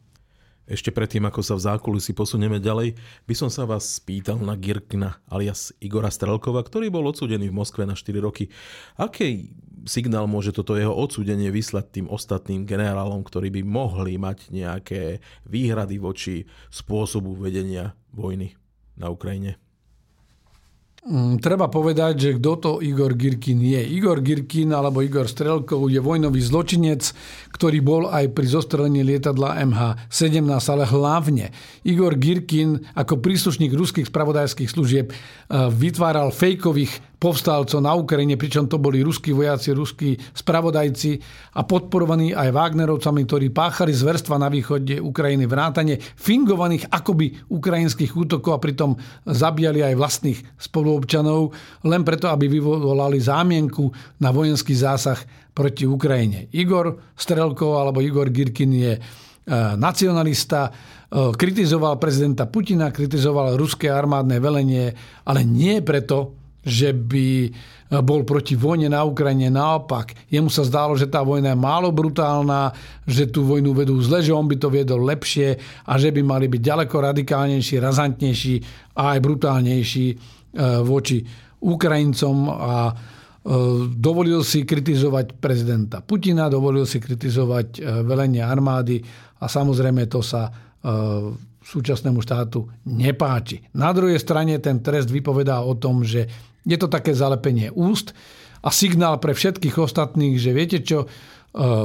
Ešte predtým, ako sa v zákulisí posunieme ďalej, by som sa vás spýtal na Girkina alias Igora Strelkova, ktorý bol odsudený v Moskve na 4 roky. Aký signál môže toto jeho odsúdenie vyslať tým ostatným generálom, ktorí by mohli mať nejaké výhrady voči spôsobu vedenia vojny na Ukrajine? Mm, treba povedať, že kto to Igor Girkin je. Igor Girkin alebo Igor Strelkov je vojnový zločinec, ktorý bol aj pri zostrelení lietadla MH17, ale hlavne Igor Girkin ako príslušník ruských spravodajských služieb e, vytváral fejkových povstalcov na Ukrajine, pričom to boli ruskí vojaci, ruskí spravodajci a podporovaní aj Wagnerovcami, ktorí páchali zverstva na východe Ukrajiny, vrátane fingovaných akoby ukrajinských útokov a pritom zabíjali aj vlastných spoluobčanov, len preto, aby vyvolali zámienku na vojenský zásah proti Ukrajine. Igor Strelkov alebo Igor Girkin je e, nacionalista, e, kritizoval prezidenta Putina, kritizoval ruské armádne velenie, ale nie preto, že by e, bol proti vojne na Ukrajine. Naopak, jemu sa zdálo, že tá vojna je málo brutálna, že tú vojnu vedú zle, že on by to viedol lepšie a že by mali byť ďaleko radikálnejší, razantnejší a aj brutálnejší e, voči Ukrajincom a e, dovolil si kritizovať prezidenta Putina, dovolil si kritizovať velenie armády a samozrejme to sa súčasnému štátu nepáči. Na druhej strane ten trest vypovedá o tom, že je to také zalepenie úst a signál pre všetkých ostatných, že viete čo, e,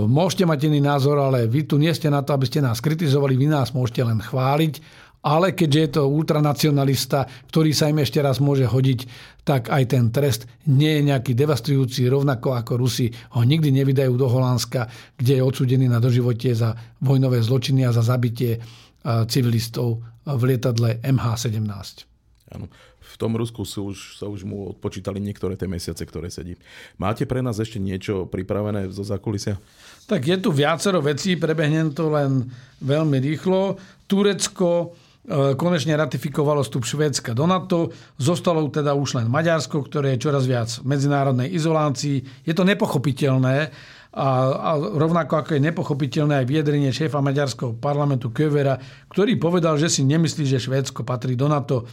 môžete mať iný názor, ale vy tu nie ste na to, aby ste nás kritizovali, vy nás môžete len chváliť, ale keďže je to ultranacionalista, ktorý sa im ešte raz môže hodiť, tak aj ten trest nie je nejaký devastujúci, rovnako ako Rusi ho nikdy nevydajú do Holandska, kde je odsudený na doživotie za vojnové zločiny a za zabitie civilistov v lietadle MH17. Áno. V tom Rusku sú už, sa už mu odpočítali niektoré tie mesiace, ktoré sedí. Máte pre nás ešte niečo pripravené zo zákulisia? Tak je tu viacero vecí, prebehnem to len veľmi rýchlo. Turecko e, konečne ratifikovalo vstup Švédska do NATO. Zostalo teda už len Maďarsko, ktoré je čoraz viac v medzinárodnej izolácii. Je to nepochopiteľné, a, a rovnako ako je nepochopiteľné aj vyjadrenie šéfa maďarského parlamentu Kövera, ktorý povedal, že si nemyslí, že Švédsko patrí do NATO.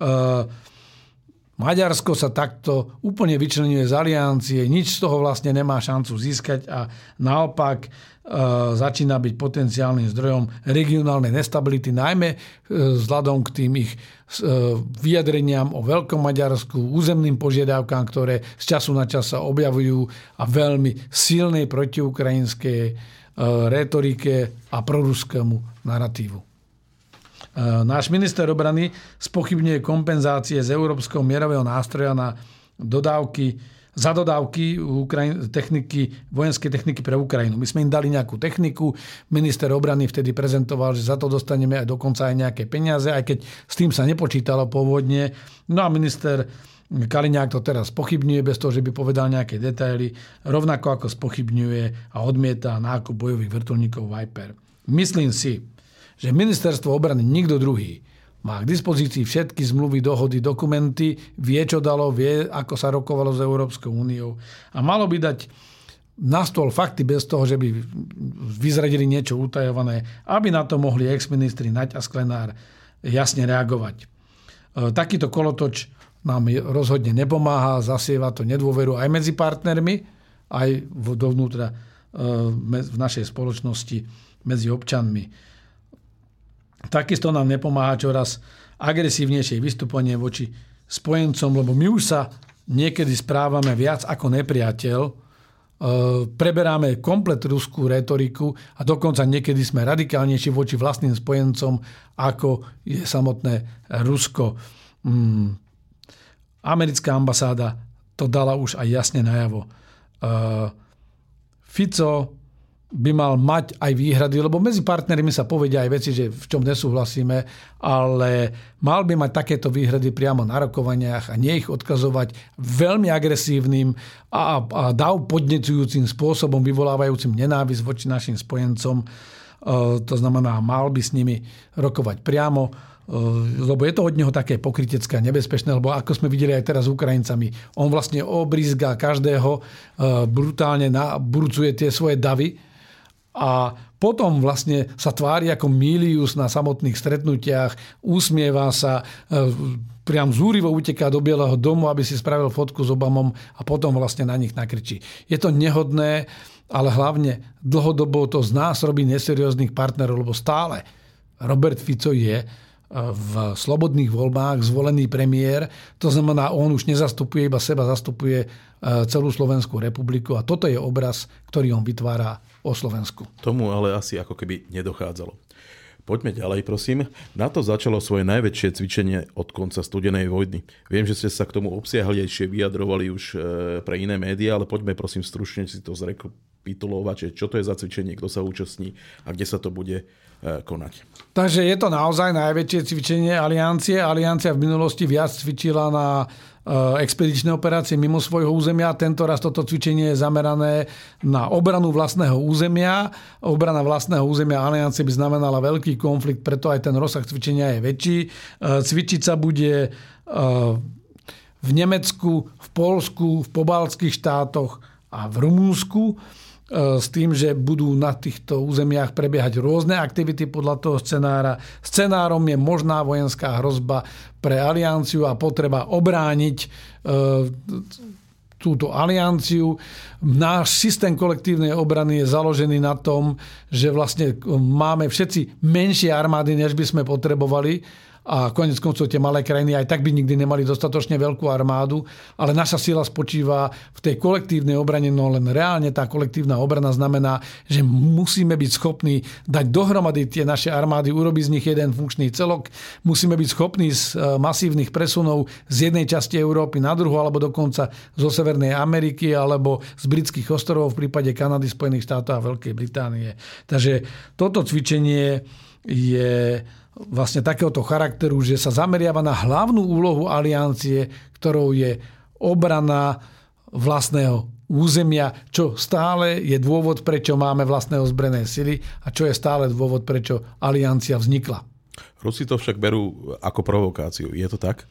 E, Maďarsko sa takto úplne vyčlenuje z aliancie, nič z toho vlastne nemá šancu získať a naopak E, začína byť potenciálnym zdrojom regionálnej nestability, najmä e, vzhľadom k tým ich vyjadreniam o Veľkom Maďarsku, územným požiadavkám, ktoré z času na čas sa objavujú a veľmi silnej protiukrajinskej retorike a proruskému narratívu. Náš minister obrany spochybňuje kompenzácie z Európskeho mierového nástroja na dodávky za dodávky Ukrajin, techniky, vojenskej techniky pre Ukrajinu. My sme im dali nejakú techniku, minister obrany vtedy prezentoval, že za to dostaneme aj dokonca aj nejaké peniaze, aj keď s tým sa nepočítalo pôvodne. No a minister Kaliňák to teraz pochybňuje bez toho, že by povedal nejaké detaily, rovnako ako spochybňuje a odmieta nákup bojových vrtulníkov Viper. Myslím si, že ministerstvo obrany nikto druhý má k dispozícii všetky zmluvy, dohody, dokumenty, vie, čo dalo, vie, ako sa rokovalo s Európskou úniou a malo by dať na stôl fakty bez toho, že by vyzradili niečo utajované, aby na to mohli ex-ministri Naď a Sklenár jasne reagovať. E, takýto kolotoč nám rozhodne nepomáha, zasieva to nedôveru aj medzi partnermi, aj dovnútra e, v našej spoločnosti medzi občanmi. Takisto nám nepomáha čoraz agresívnejšie vystupovanie voči spojencom, lebo my už sa niekedy správame viac ako nepriateľ, e, preberáme komplet ruskú retoriku a dokonca niekedy sme radikálnejší voči vlastným spojencom, ako je samotné Rusko. Mm. Americká ambasáda to dala už aj jasne najavo. E, Fico by mal mať aj výhrady, lebo medzi partnermi sa povedia aj veci, že v čom nesúhlasíme, ale mal by mať takéto výhrady priamo na rokovaniach a nie ich odkazovať veľmi agresívnym a, a dav podnecujúcim spôsobom, vyvolávajúcim nenávisť voči našim spojencom. E, to znamená, mal by s nimi rokovať priamo e, lebo je to od neho také pokrytecké a nebezpečné, lebo ako sme videli aj teraz s Ukrajincami, on vlastne obrizga každého, e, brutálne naburcuje tie svoje davy, a potom vlastne sa tvári ako Milius na samotných stretnutiach, usmieva sa, e, priam zúrivo uteká do Bieleho domu, aby si spravil fotku s Obamom a potom vlastne na nich nakričí. Je to nehodné, ale hlavne dlhodobo to z nás robí neserióznych partnerov, lebo stále Robert Fico je e, v slobodných voľbách zvolený premiér. To znamená, on už nezastupuje iba seba, zastupuje e, celú Slovenskú republiku a toto je obraz, ktorý on vytvára o Slovensku. Tomu ale asi ako keby nedochádzalo. Poďme ďalej, prosím. NATO začalo svoje najväčšie cvičenie od konca studenej vojny. Viem, že ste sa k tomu obsiahlejšie vyjadrovali už e, pre iné médiá, ale poďme prosím stručne si to zrekapitulovať, čo to je za cvičenie, kto sa účastní a kde sa to bude e, konať. Takže je to naozaj najväčšie cvičenie aliancie. Aliancia v minulosti viac cvičila na Eh, expedičné operácie mimo svojho územia. Tento raz toto cvičenie je zamerané na obranu vlastného územia. Obrana vlastného územia aliancie by znamenala veľký konflikt, preto aj ten rozsah cvičenia je väčší. Eh, cvičiť sa bude v Nemecku, v Polsku, v pobaltských štátoch a v Rumúnsku s tým, že budú na týchto územiach prebiehať rôzne aktivity podľa toho scenára. Scenárom je možná vojenská hrozba pre alianciu a potreba obrániť e, túto alianciu. Náš systém kolektívnej obrany je založený na tom, že vlastne máme všetci menšie armády, než by sme potrebovali a konec koncov tie malé krajiny aj tak by nikdy nemali dostatočne veľkú armádu, ale naša sila spočíva v tej kolektívnej obrane, no len reálne tá kolektívna obrana znamená, že musíme byť schopní dať dohromady tie naše armády, urobiť z nich jeden funkčný celok, musíme byť schopní z e, masívnych presunov z jednej časti Európy na druhú, alebo dokonca zo Severnej Ameriky, alebo z britských ostrovov v prípade Kanady, Spojených štátov a Veľkej Británie. Takže toto cvičenie je vlastne takéhoto charakteru, že sa zameriava na hlavnú úlohu aliancie, ktorou je obrana vlastného územia, čo stále je dôvod, prečo máme vlastné ozbrojené sily a čo je stále dôvod, prečo aliancia vznikla. Rusi to však berú ako provokáciu. Je to tak?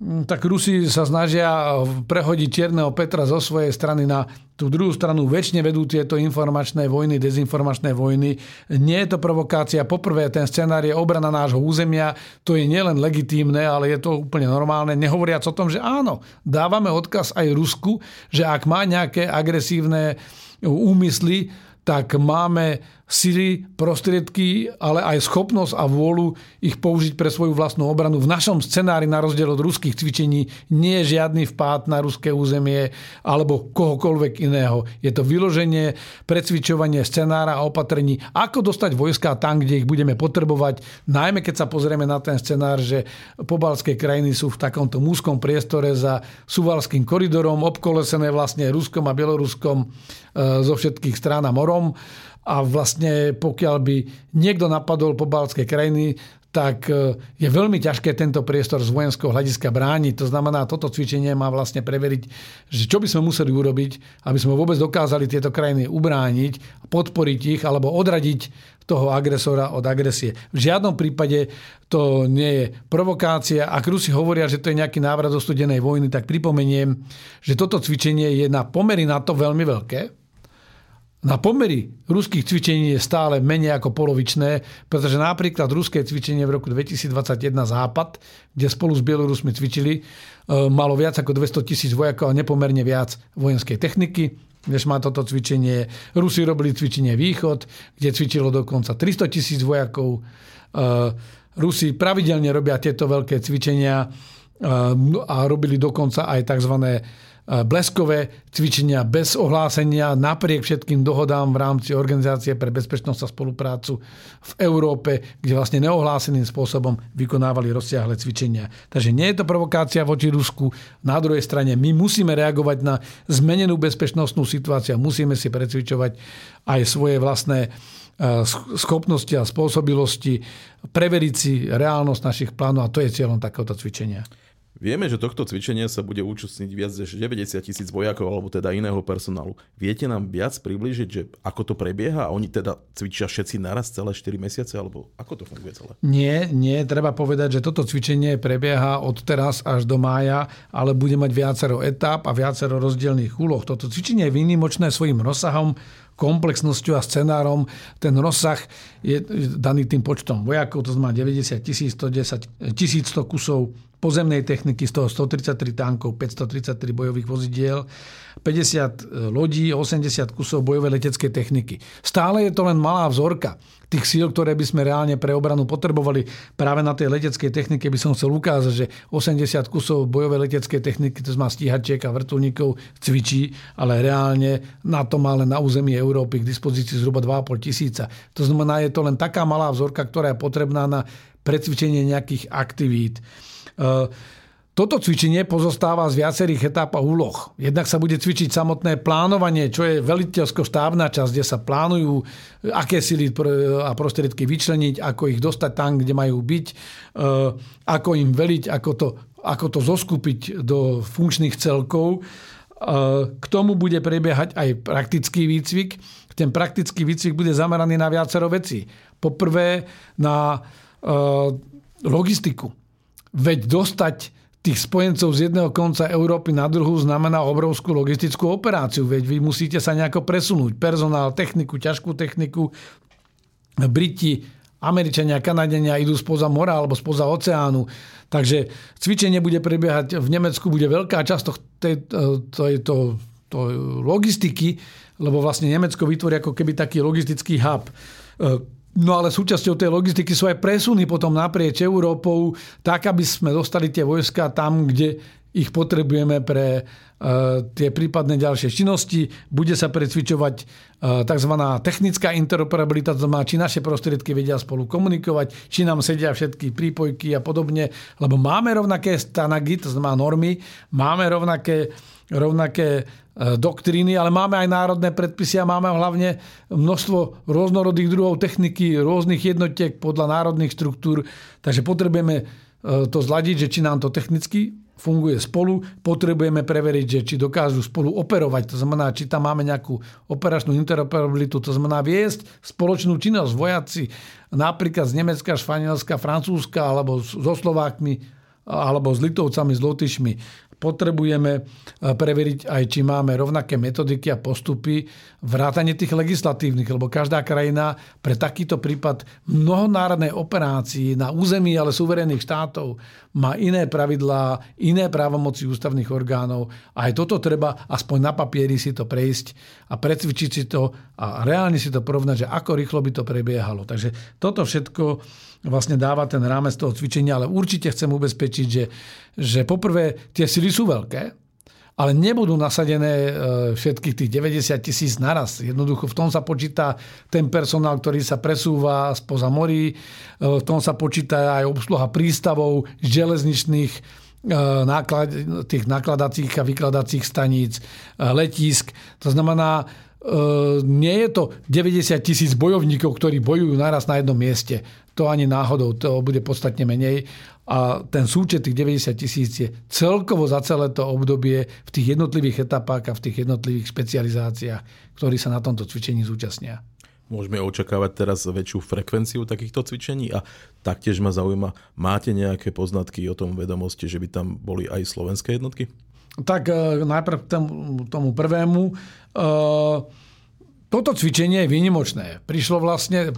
Mm, tak Rusi sa snažia prehodiť Čierneho Petra zo svojej strany na tú druhú stranu. Väčšine vedú tieto informačné vojny, dezinformačné vojny. Nie je to provokácia. Poprvé, ten scenár je obrana nášho územia. To je nielen legitímne, ale je to úplne normálne. Nehovoriac o tom, že áno, dávame odkaz aj Rusku, že ak má nejaké agresívne úmysly, tak máme sily, prostriedky, ale aj schopnosť a vôľu ich použiť pre svoju vlastnú obranu. V našom scenári, na rozdiel od ruských cvičení, nie je žiadny vpád na ruské územie alebo kohokoľvek iného. Je to vyloženie, precvičovanie scenára a opatrení, ako dostať vojska tam, kde ich budeme potrebovať, najmä keď sa pozrieme na ten scenár, že pobalské krajiny sú v takomto úzkom priestore za suvalským koridorom, obkolesené vlastne Ruskom a Bieloruskom e, zo všetkých strán a morom a vlastne pokiaľ by niekto napadol po baltské krajiny, tak e, je veľmi ťažké tento priestor z vojenského hľadiska brániť. To znamená, toto cvičenie má vlastne preveriť, že čo by sme museli urobiť, aby sme vôbec dokázali tieto krajiny ubrániť, podporiť ich alebo odradiť toho agresora od agresie. V žiadnom prípade to nie je provokácia. Ak Rusi hovoria, že to je nejaký návrat do studenej vojny, tak pripomeniem, že toto cvičenie je na pomery na to veľmi veľké na pomery ruských cvičení je stále menej ako polovičné, pretože napríklad ruské cvičenie v roku 2021 Západ, kde spolu s Bielorusmi cvičili, e, malo viac ako 200 tisíc vojakov a nepomerne viac vojenskej techniky, než má toto cvičenie. Rusi robili cvičenie Východ, kde cvičilo dokonca 300 tisíc vojakov. E, Rusi pravidelne robia tieto veľké cvičenia e, a robili dokonca aj tzv bleskové cvičenia bez ohlásenia napriek všetkým dohodám v rámci Organizácie pre bezpečnosť a spoluprácu v Európe, kde vlastne neohláseným spôsobom vykonávali rozsiahle cvičenia. Takže nie je to provokácia voči Rusku. Na druhej strane my musíme reagovať na zmenenú bezpečnostnú situáciu musíme si precvičovať aj svoje vlastné e, schopnosti a spôsobilosti, preveriť si reálnosť našich plánov a to je cieľom takéhoto cvičenia. Vieme, že tohto cvičenia sa bude účastniť viac než 90 tisíc vojakov alebo teda iného personálu. Viete nám viac približiť, že ako to prebieha? Oni teda cvičia všetci naraz celé 4 mesiace alebo ako to funguje celé? Nie, nie, treba povedať, že toto cvičenie prebieha od teraz až do mája, ale bude mať viacero etáp a viacero rozdielných úloh. Toto cvičenie je výnimočné svojim rozsahom, komplexnosťou a scenárom. Ten rozsah je daný tým počtom vojakov, to znamená 90 1100 kusov pozemnej techniky, z toho 133 tankov, 533 bojových vozidiel, 50 e, lodí, 80 kusov bojovej leteckej techniky. Stále je to len malá vzorka tých síl, ktoré by sme reálne pre obranu potrebovali. Práve na tej leteckej technike by som chcel ukázať, že 80 kusov bojovej leteckej techniky, to má stíhačiek a vrtulníkov, cvičí, ale reálne na to má len na území Európy k dispozícii zhruba 2,5 tisíca. To znamená, je to len taká malá vzorka, ktorá je potrebná na precvičenie nejakých aktivít. Uh, toto cvičenie pozostáva z viacerých etáp a úloh. Jednak sa bude cvičiť samotné plánovanie, čo je veliteľsko-štábna časť, kde sa plánujú, aké sily a prostriedky vyčleniť, ako ich dostať tam, kde majú byť, e, ako im veliť, ako to, ako to zoskupiť do funkčných celkov. E, k tomu bude prebiehať aj praktický výcvik. Ten praktický výcvik bude zameraný na viacero vecí. Poprvé na e, logistiku. Veď dostať tých spojencov z jedného konca Európy na druhú znamená obrovskú logistickú operáciu. Veď vy musíte sa nejako presunúť. Personál, techniku, ťažkú techniku. Briti, Američania, Kanadenia idú spoza mora alebo spoza oceánu. Takže cvičenie bude prebiehať v Nemecku, bude veľká časť tej, to, to, to logistiky, lebo vlastne Nemecko vytvorí ako keby taký logistický hub No ale súčasťou tej logistiky sú aj presuny potom naprieč Európou, tak aby sme dostali tie vojska tam, kde ich potrebujeme pre uh, tie prípadné ďalšie činnosti. Bude sa precvičovať uh, tzv. technická interoperabilita, to znamená, či naše prostriedky vedia spolu komunikovať, či nám sedia všetky prípojky a podobne, lebo máme rovnaké stanagy, to znamená normy, máme rovnaké, rovnaké E, doktríny, ale máme aj národné predpisy a máme hlavne množstvo rôznorodých druhov techniky, rôznych jednotiek podľa národných štruktúr. Takže potrebujeme e, to zladiť, že či nám to technicky funguje spolu. Potrebujeme preveriť, že či dokážu spolu operovať. To znamená, či tam máme nejakú operačnú interoperabilitu. To znamená viesť spoločnú činnosť. Vojaci napríklad z Nemecka, Španielska, Francúzska alebo so Slovákmi alebo s Litovcami, s Lotyšmi potrebujeme eh, preveriť aj, či máme rovnaké metodiky a postupy vrátanie tých legislatívnych, lebo každá krajina pre takýto prípad mnohonárodnej operácií na území ale suverénnych štátov má iné pravidlá, iné právomoci ústavných orgánov a aj toto treba aspoň na papieri si to prejsť a precvičiť si to a reálne si to porovnať, že ako rýchlo by to prebiehalo. Takže toto všetko vlastne dáva ten rámec toho cvičenia, ale určite chcem ubezpečiť, že, že poprvé tie sily sú veľké, ale nebudú nasadené e, všetkých tých 90 tisíc naraz. Jednoducho v tom sa počíta ten personál, ktorý sa presúva spoza morí, e, v tom sa počíta aj obsluha prístavov, železničných e, náklad, tých nakladacích a vykladacích staníc, letísk. To znamená, nie je to 90 tisíc bojovníkov, ktorí bojujú naraz na jednom mieste. To ani náhodou, to bude podstatne menej. A ten súčet tých 90 tisíc je celkovo za celé to obdobie v tých jednotlivých etapách a v tých jednotlivých špecializáciách, ktorí sa na tomto cvičení zúčastnia. Môžeme očakávať teraz väčšiu frekvenciu takýchto cvičení a taktiež ma zaujíma, máte nejaké poznatky o tom vedomosti, že by tam boli aj slovenské jednotky? Tak e, najprv tomu, tomu prvému. E, toto cvičenie je výnimočné. Prišlo vlastne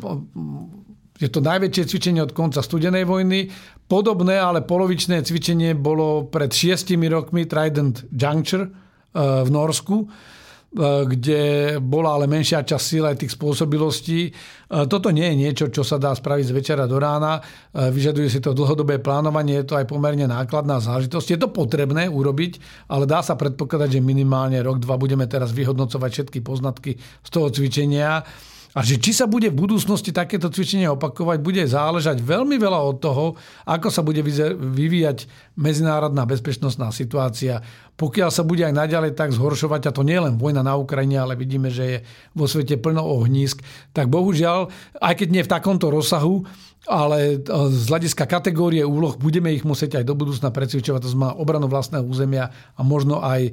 je to najväčšie cvičenie od konca studenej vojny. Podobné, ale polovičné cvičenie bolo pred šiestimi rokmi Trident Juncture eh, v Norsku, eh, kde bola ale menšia časť síl aj tých spôsobilostí. Eh, toto nie je niečo, čo sa dá spraviť z večera do rána. Vyžaduje si to dlhodobé plánovanie, je to aj pomerne nákladná záležitosť. Je to potrebné urobiť, ale dá sa predpokladať, že minimálne rok, dva budeme teraz vyhodnocovať všetky poznatky z toho cvičenia a že či sa bude v budúcnosti takéto cvičenie opakovať, bude záležať veľmi veľa od toho, ako sa bude vyvíjať medzinárodná bezpečnostná situácia. Pokiaľ sa bude aj naďalej tak zhoršovať, a to nie len vojna na Ukrajine, ale vidíme, že je vo svete plno ohnízk, tak bohužiaľ, aj keď nie v takomto rozsahu, ale e, z hľadiska kategórie úloh budeme ich musieť aj do budúcna precvičovať, to znamená obranu vlastného územia a možno aj e,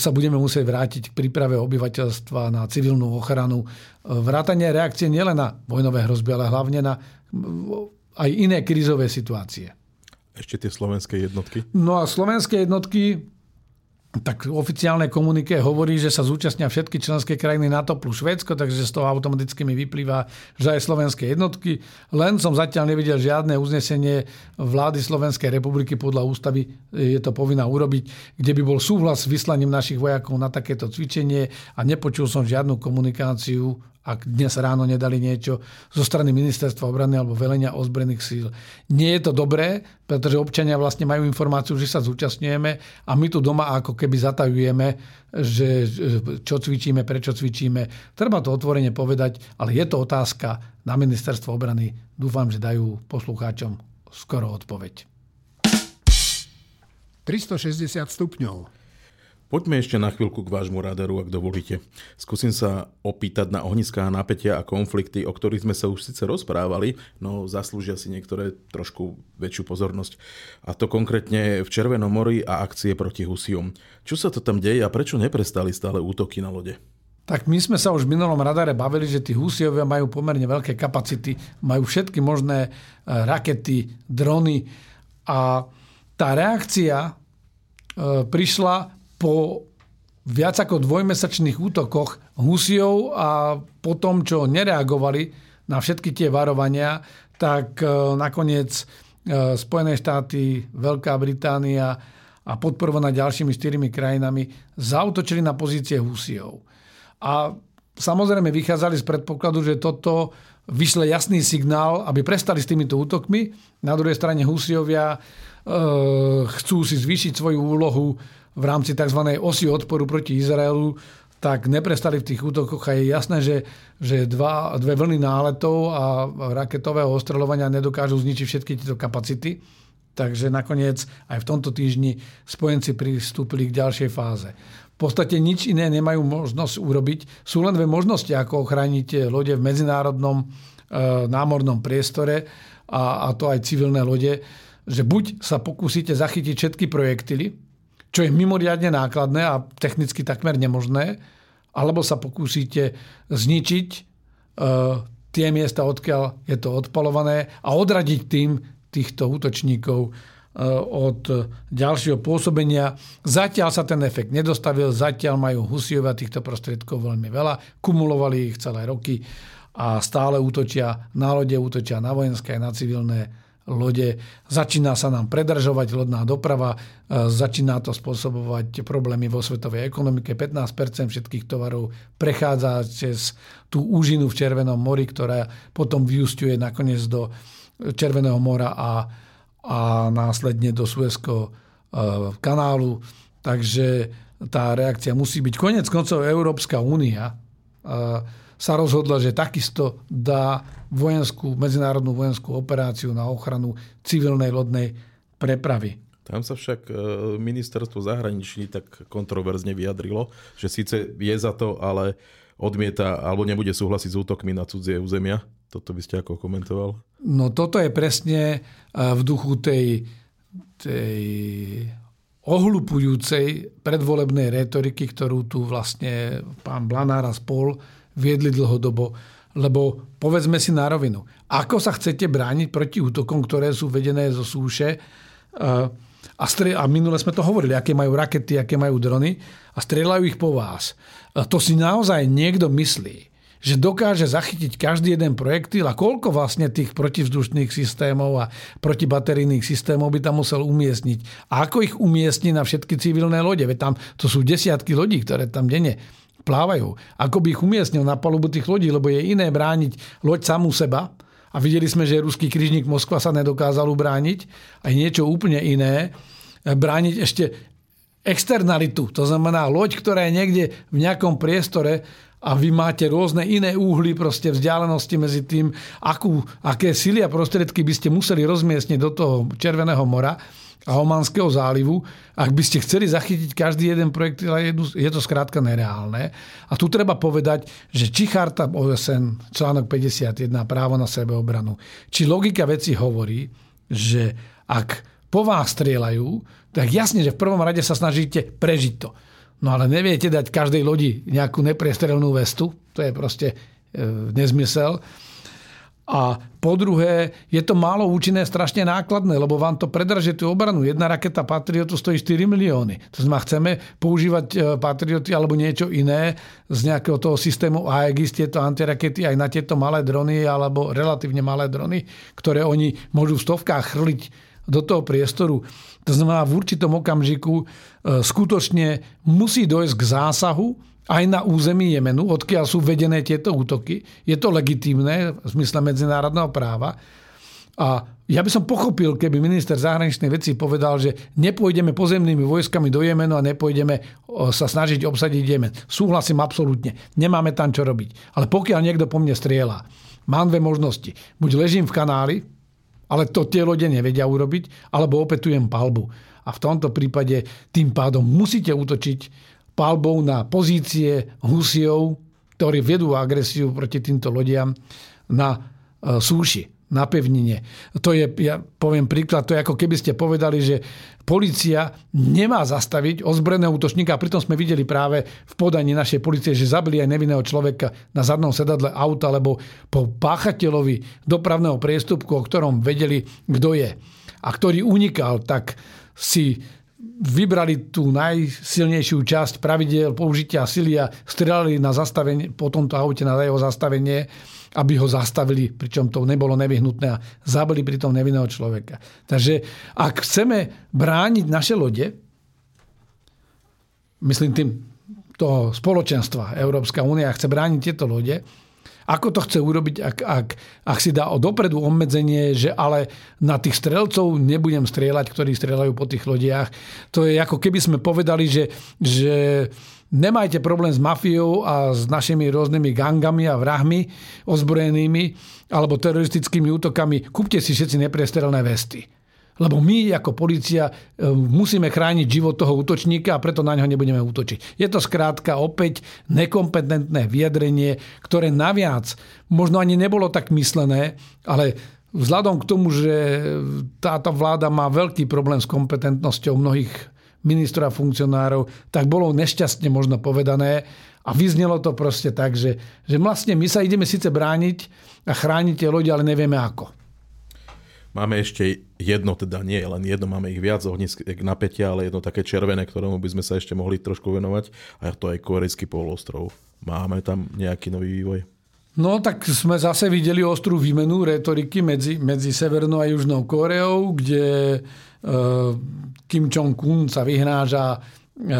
sa budeme musieť vrátiť k príprave obyvateľstva na civilnú ochranu. E, vrátanie reakcie nielen na vojnové hrozby, ale hlavne na aj iné krizové situácie. Ešte tie slovenské jednotky? No a slovenské jednotky tak oficiálne komuniké hovorí, že sa zúčastnia všetky členské krajiny NATO plus Švédsko, takže z toho automaticky mi vyplýva, že aj slovenské jednotky. Len som zatiaľ nevidel žiadne uznesenie vlády Slovenskej republiky podľa ústavy, je to povinná urobiť, kde by bol súhlas s vyslaním našich vojakov na takéto cvičenie a nepočul som žiadnu komunikáciu ak dnes ráno nedali niečo zo strany ministerstva obrany alebo velenia ozbrojených síl. Nie je to dobré, pretože občania vlastne majú informáciu, že sa zúčastňujeme a my tu doma ako keby zatajujeme, že čo cvičíme, prečo cvičíme. Treba to otvorene povedať, ale je to otázka na ministerstvo obrany. Dúfam, že dajú poslucháčom skoro odpoveď. 360 stupňov. Poďme ešte na chvíľku k vášmu radaru, ak dovolíte. Skúsim sa opýtať na ohniská napätia a konflikty, o ktorých sme sa už síce rozprávali, no zaslúžia si niektoré trošku väčšiu pozornosť. A to konkrétne v Červenom mori a akcie proti Husiom. Čo sa to tam deje a prečo neprestali stále útoky na lode? Tak my sme sa už v minulom radare bavili, že tí Husiovia majú pomerne veľké kapacity, majú všetky možné e, rakety, drony a tá reakcia e, prišla po viac ako dvojmesačných útokoch Husiov a po tom, čo nereagovali na všetky tie varovania, tak e, nakoniec e, Spojené štáty, Veľká Británia a podporovaná ďalšími štyrmi krajinami zautočili na pozície Husiov. A samozrejme vychádzali z predpokladu, že toto vyšle jasný signál, aby prestali s týmito útokmi. Na druhej strane Husiovia e, chcú si zvýšiť svoju úlohu v rámci tzv. osy odporu proti Izraelu, tak neprestali v tých útokoch a je jasné, že, že dva, dve vlny náletov a raketového ostreľovania nedokážu zničiť všetky tieto kapacity. Takže nakoniec aj v tomto týždni spojenci pristúpili k ďalšej fáze. V podstate nič iné nemajú možnosť urobiť. Sú len dve možnosti, ako ochrániť lode v medzinárodnom e, námornom priestore a, a to aj civilné lode, že buď sa pokúsite zachytiť všetky projektily, čo je mimoriadne nákladné a technicky takmer nemožné, alebo sa pokúsite zničiť uh, tie miesta, odkiaľ je to odpalované a odradiť tým týchto útočníkov uh, od ďalšieho pôsobenia. Zatiaľ sa ten efekt nedostavil, zatiaľ majú Husiova týchto prostriedkov veľmi veľa, kumulovali ich celé roky a stále útočia na lode, útočia na vojenské, na civilné lode. Začína sa nám predržovať lodná doprava, e, začína to spôsobovať problémy vo svetovej ekonomike. 15% všetkých tovarov prechádza cez tú úžinu v Červenom mori, ktorá potom vyústiuje nakoniec do Červeného mora a, a následne do Suezko e, kanálu. Takže tá reakcia musí byť. Konec koncov Európska únia e, sa rozhodla, že takisto dá vojenskú, medzinárodnú vojenskú operáciu na ochranu civilnej lodnej prepravy. Tam sa však e, ministerstvo zahraničí tak kontroverzne vyjadrilo, že síce je za to, ale odmieta alebo nebude súhlasiť s útokmi na cudzie územia. Toto by ste ako komentoval? No toto je presne e, v duchu tej, tej ohlupujúcej predvolebnej retoriky, ktorú tu vlastne pán Blanár a spol viedli dlhodobo. Lebo povedzme si na rovinu, ako sa chcete brániť proti útokom, ktoré sú vedené zo súše a, stre- a minule sme to hovorili, aké majú rakety, aké majú drony a strieľajú ich po vás. A to si naozaj niekto myslí, že dokáže zachytiť každý jeden projektil a koľko vlastne tých protivzdušných systémov a protibaterijných systémov by tam musel umiestniť. A ako ich umiestni na všetky civilné lode. Veď tam to sú desiatky lodí, ktoré tam denne plávajú. Ako by ich umiestnil na palubu tých lodí, lebo je iné brániť loď samú seba, a videli sme, že ruský križník Moskva sa nedokázal ubrániť, aj niečo úplne iné, brániť ešte externalitu, to znamená loď, ktorá je niekde v nejakom priestore a vy máte rôzne iné úhly, proste vzdialenosti medzi tým, akú, aké sily a prostriedky by ste museli rozmiestniť do toho Červeného mora, a Omanského zálivu. Ak by ste chceli zachytiť každý jeden projekt, je to skrátka nereálne. A tu treba povedať, že či charta OSN, článok 51, právo na sebeobranu, či logika veci hovorí, že ak po vás strieľajú, tak jasne, že v prvom rade sa snažíte prežiť to. No ale neviete dať každej lodi nejakú nepriestrelnú vestu, to je proste e, nezmysel. A po druhé, je to málo účinné, strašne nákladné, lebo vám to predraže tú obranu. Jedna raketa Patriotu stojí 4 milióny. To znamená, chceme používať e, Patrioty alebo niečo iné z nejakého toho systému AEGIS, tieto antirakety aj na tieto malé drony alebo relatívne malé drony, ktoré oni môžu v stovkách chrliť do toho priestoru. To znamená, v určitom okamžiku e, skutočne musí dojsť k zásahu, aj na území Jemenu, odkiaľ sú vedené tieto útoky. Je to legitímne v zmysle medzinárodného práva. A ja by som pochopil, keby minister zahraničnej veci povedal, že nepôjdeme pozemnými vojskami do Jemenu a nepôjdeme sa snažiť obsadiť Jemen. Súhlasím absolútne. Nemáme tam čo robiť. Ale pokiaľ niekto po mne strieľa, mám dve možnosti. Buď ležím v kanáli, ale to tie lode nevedia urobiť, alebo opetujem palbu. A v tomto prípade tým pádom musíte útočiť palbou na pozície Husiov, ktorí vedú agresiu proti týmto lodiam na e, súši, na pevnine. To je, ja poviem príklad, to je ako keby ste povedali, že policia nemá zastaviť ozbrojeného útočníka a pritom sme videli práve v podaní našej policie, že zabili aj nevinného človeka na zadnom sedadle auta, lebo po páchateľovi dopravného priestupku, o ktorom vedeli, kto je a ktorý unikal, tak si vybrali tú najsilnejšiu časť pravidel použitia sily a strelali na zastavenie, po tomto aute na jeho zastavenie, aby ho zastavili, pričom to nebolo nevyhnutné a zabili pritom nevinného človeka. Takže ak chceme brániť naše lode, myslím tým toho spoločenstva Európska únia chce brániť tieto lode, ako to chce urobiť, ak, ak, ak si dá o dopredu obmedzenie, že ale na tých strelcov nebudem strieľať, ktorí strieľajú po tých lodiach. To je ako keby sme povedali, že, že nemajte problém s mafiou a s našimi rôznymi gangami a vrahmi ozbrojenými alebo teroristickými útokami. Kúpte si všetci nepriestrelné vesty. Lebo my ako policia e, musíme chrániť život toho útočníka a preto na ňo nebudeme útočiť. Je to skrátka opäť nekompetentné vyjadrenie, ktoré naviac možno ani nebolo tak myslené, ale vzhľadom k tomu, že táto vláda má veľký problém s kompetentnosťou mnohých ministrov a funkcionárov, tak bolo nešťastne možno povedané a vyznelo to proste tak, že, že vlastne my sa ideme síce brániť a chrániť tie ľudia, ale nevieme ako. Máme ešte jedno, teda nie len jedno, máme ich viac ohnisk napätia, ale jedno také červené, ktorému by sme sa ešte mohli trošku venovať a to je korejský polostrov. Máme tam nejaký nový vývoj? No tak sme zase videli ostrú výmenu retoriky medzi, medzi Severnou a Južnou Koreou, kde e, Kim Jong-un sa vyhráža e,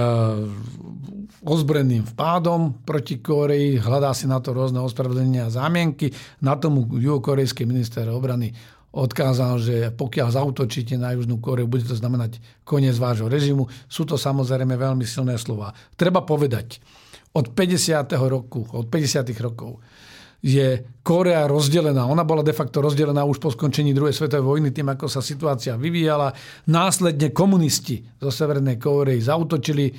ozbrojeným vpádom proti Koreji, hľadá si na to rôzne ospravedlenia a zámienky. Na tomu juhokorejský minister obrany odkázal, že pokiaľ zautočíte na Južnú Koreu, bude to znamenať koniec vášho režimu. Sú to samozrejme veľmi silné slova. Treba povedať, od 50. roku, od 50. rokov je Korea rozdelená. Ona bola de facto rozdelená už po skončení druhej svetovej vojny tým, ako sa situácia vyvíjala. Následne komunisti zo Severnej Kórey zautočili,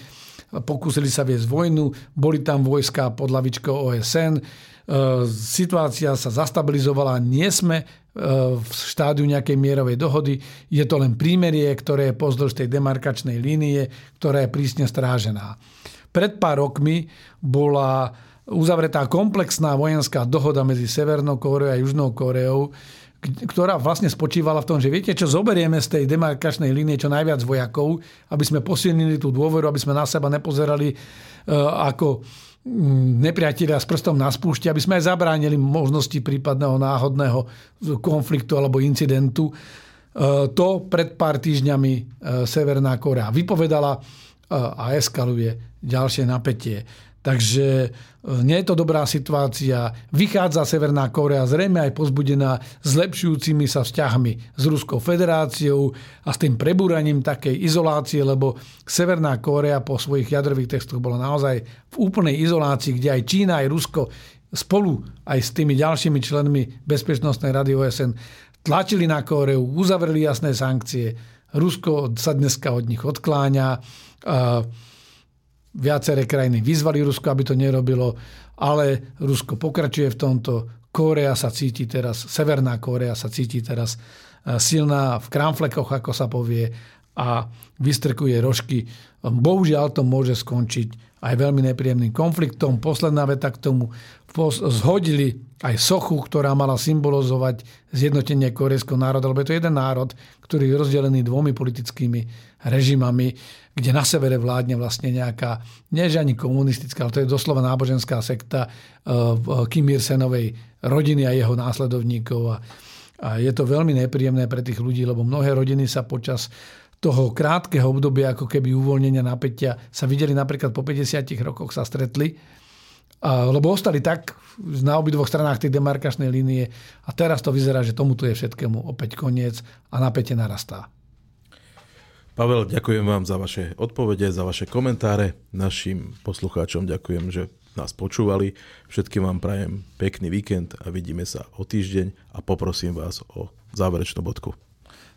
pokúsili sa viesť vojnu, boli tam vojska pod lavičkou OSN situácia sa zastabilizovala, nie sme e, v štádiu nejakej mierovej dohody. Je to len prímerie, ktoré je pozdĺž tej demarkačnej línie, ktorá je prísne strážená. Pred pár rokmi bola uzavretá komplexná vojenská dohoda medzi Severnou Kóreou a Južnou Kóreou, ktorá vlastne spočívala v tom, že viete čo, zoberieme z tej demarkačnej línie čo najviac vojakov, aby sme posilnili tú dôveru, aby sme na seba nepozerali e, ako nepriateľa s prstom na spúšti, aby sme aj zabránili možnosti prípadného náhodného konfliktu alebo incidentu. E, to pred pár týždňami e, Severná Korea vypovedala e, a eskaluje ďalšie napätie. Takže e, nie je to dobrá situácia. Vychádza Severná Korea zrejme aj pozbudená zlepšujúcimi sa vzťahmi s Ruskou federáciou a s tým prebúraním takej izolácie, lebo Severná Korea po svojich jadrových textoch bola naozaj v úplnej izolácii, kde aj Čína, aj Rusko spolu aj s tými ďalšími členmi Bezpečnostnej rady OSN tlačili na Kóreu, uzavreli jasné sankcie. Rusko sa dneska od nich odkláňa. Viaceré krajiny vyzvali Rusko, aby to nerobilo, ale Rusko pokračuje v tomto. Kórea sa cíti teraz, Severná Kórea sa cíti teraz e, silná v kramflekoch, ako sa povie, a vystrkuje rožky. Bohužiaľ to môže skončiť aj veľmi nepríjemným konfliktom. Posledná veta k tomu. Zhodili aj sochu, ktorá mala symbolizovať zjednotenie korejského národa, lebo je to jeden národ, ktorý je rozdelený dvomi politickými režimami, kde na severe vládne vlastne nejaká, nie ani komunistická, ale to je doslova náboženská sekta uh, Kim Il-senovej rodiny a jeho následovníkov. A je to veľmi nepríjemné pre tých ľudí, lebo mnohé rodiny sa počas toho krátkeho obdobia, ako keby uvoľnenia napätia, sa videli napríklad po 50 rokoch sa stretli lebo ostali tak na obidvoch stranách tej demarkačnej línie a teraz to vyzerá, že tomuto je všetkému opäť koniec a napätie narastá. Pavel, ďakujem vám za vaše odpovede, za vaše komentáre. Našim poslucháčom ďakujem, že nás počúvali. Všetkým vám prajem pekný víkend a vidíme sa o týždeň a poprosím vás o záverečnú bodku.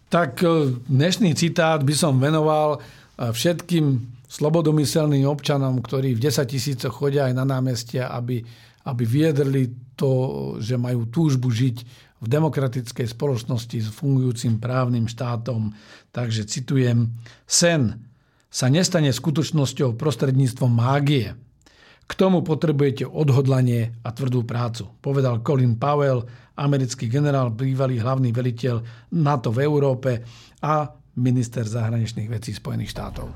Tak e, dnešný citát by som venoval e, všetkým slobodomyselným občanom, ktorí v 10 tisícoch chodia aj na námestia, aby, aby viedrli to, že majú túžbu žiť v demokratickej spoločnosti s fungujúcim právnym štátom. Takže citujem, sen sa nestane skutočnosťou prostredníctvom mágie. K tomu potrebujete odhodlanie a tvrdú prácu, povedal Colin Powell, americký generál, bývalý hlavný veliteľ NATO v Európe a minister zahraničných vecí Spojených štátov.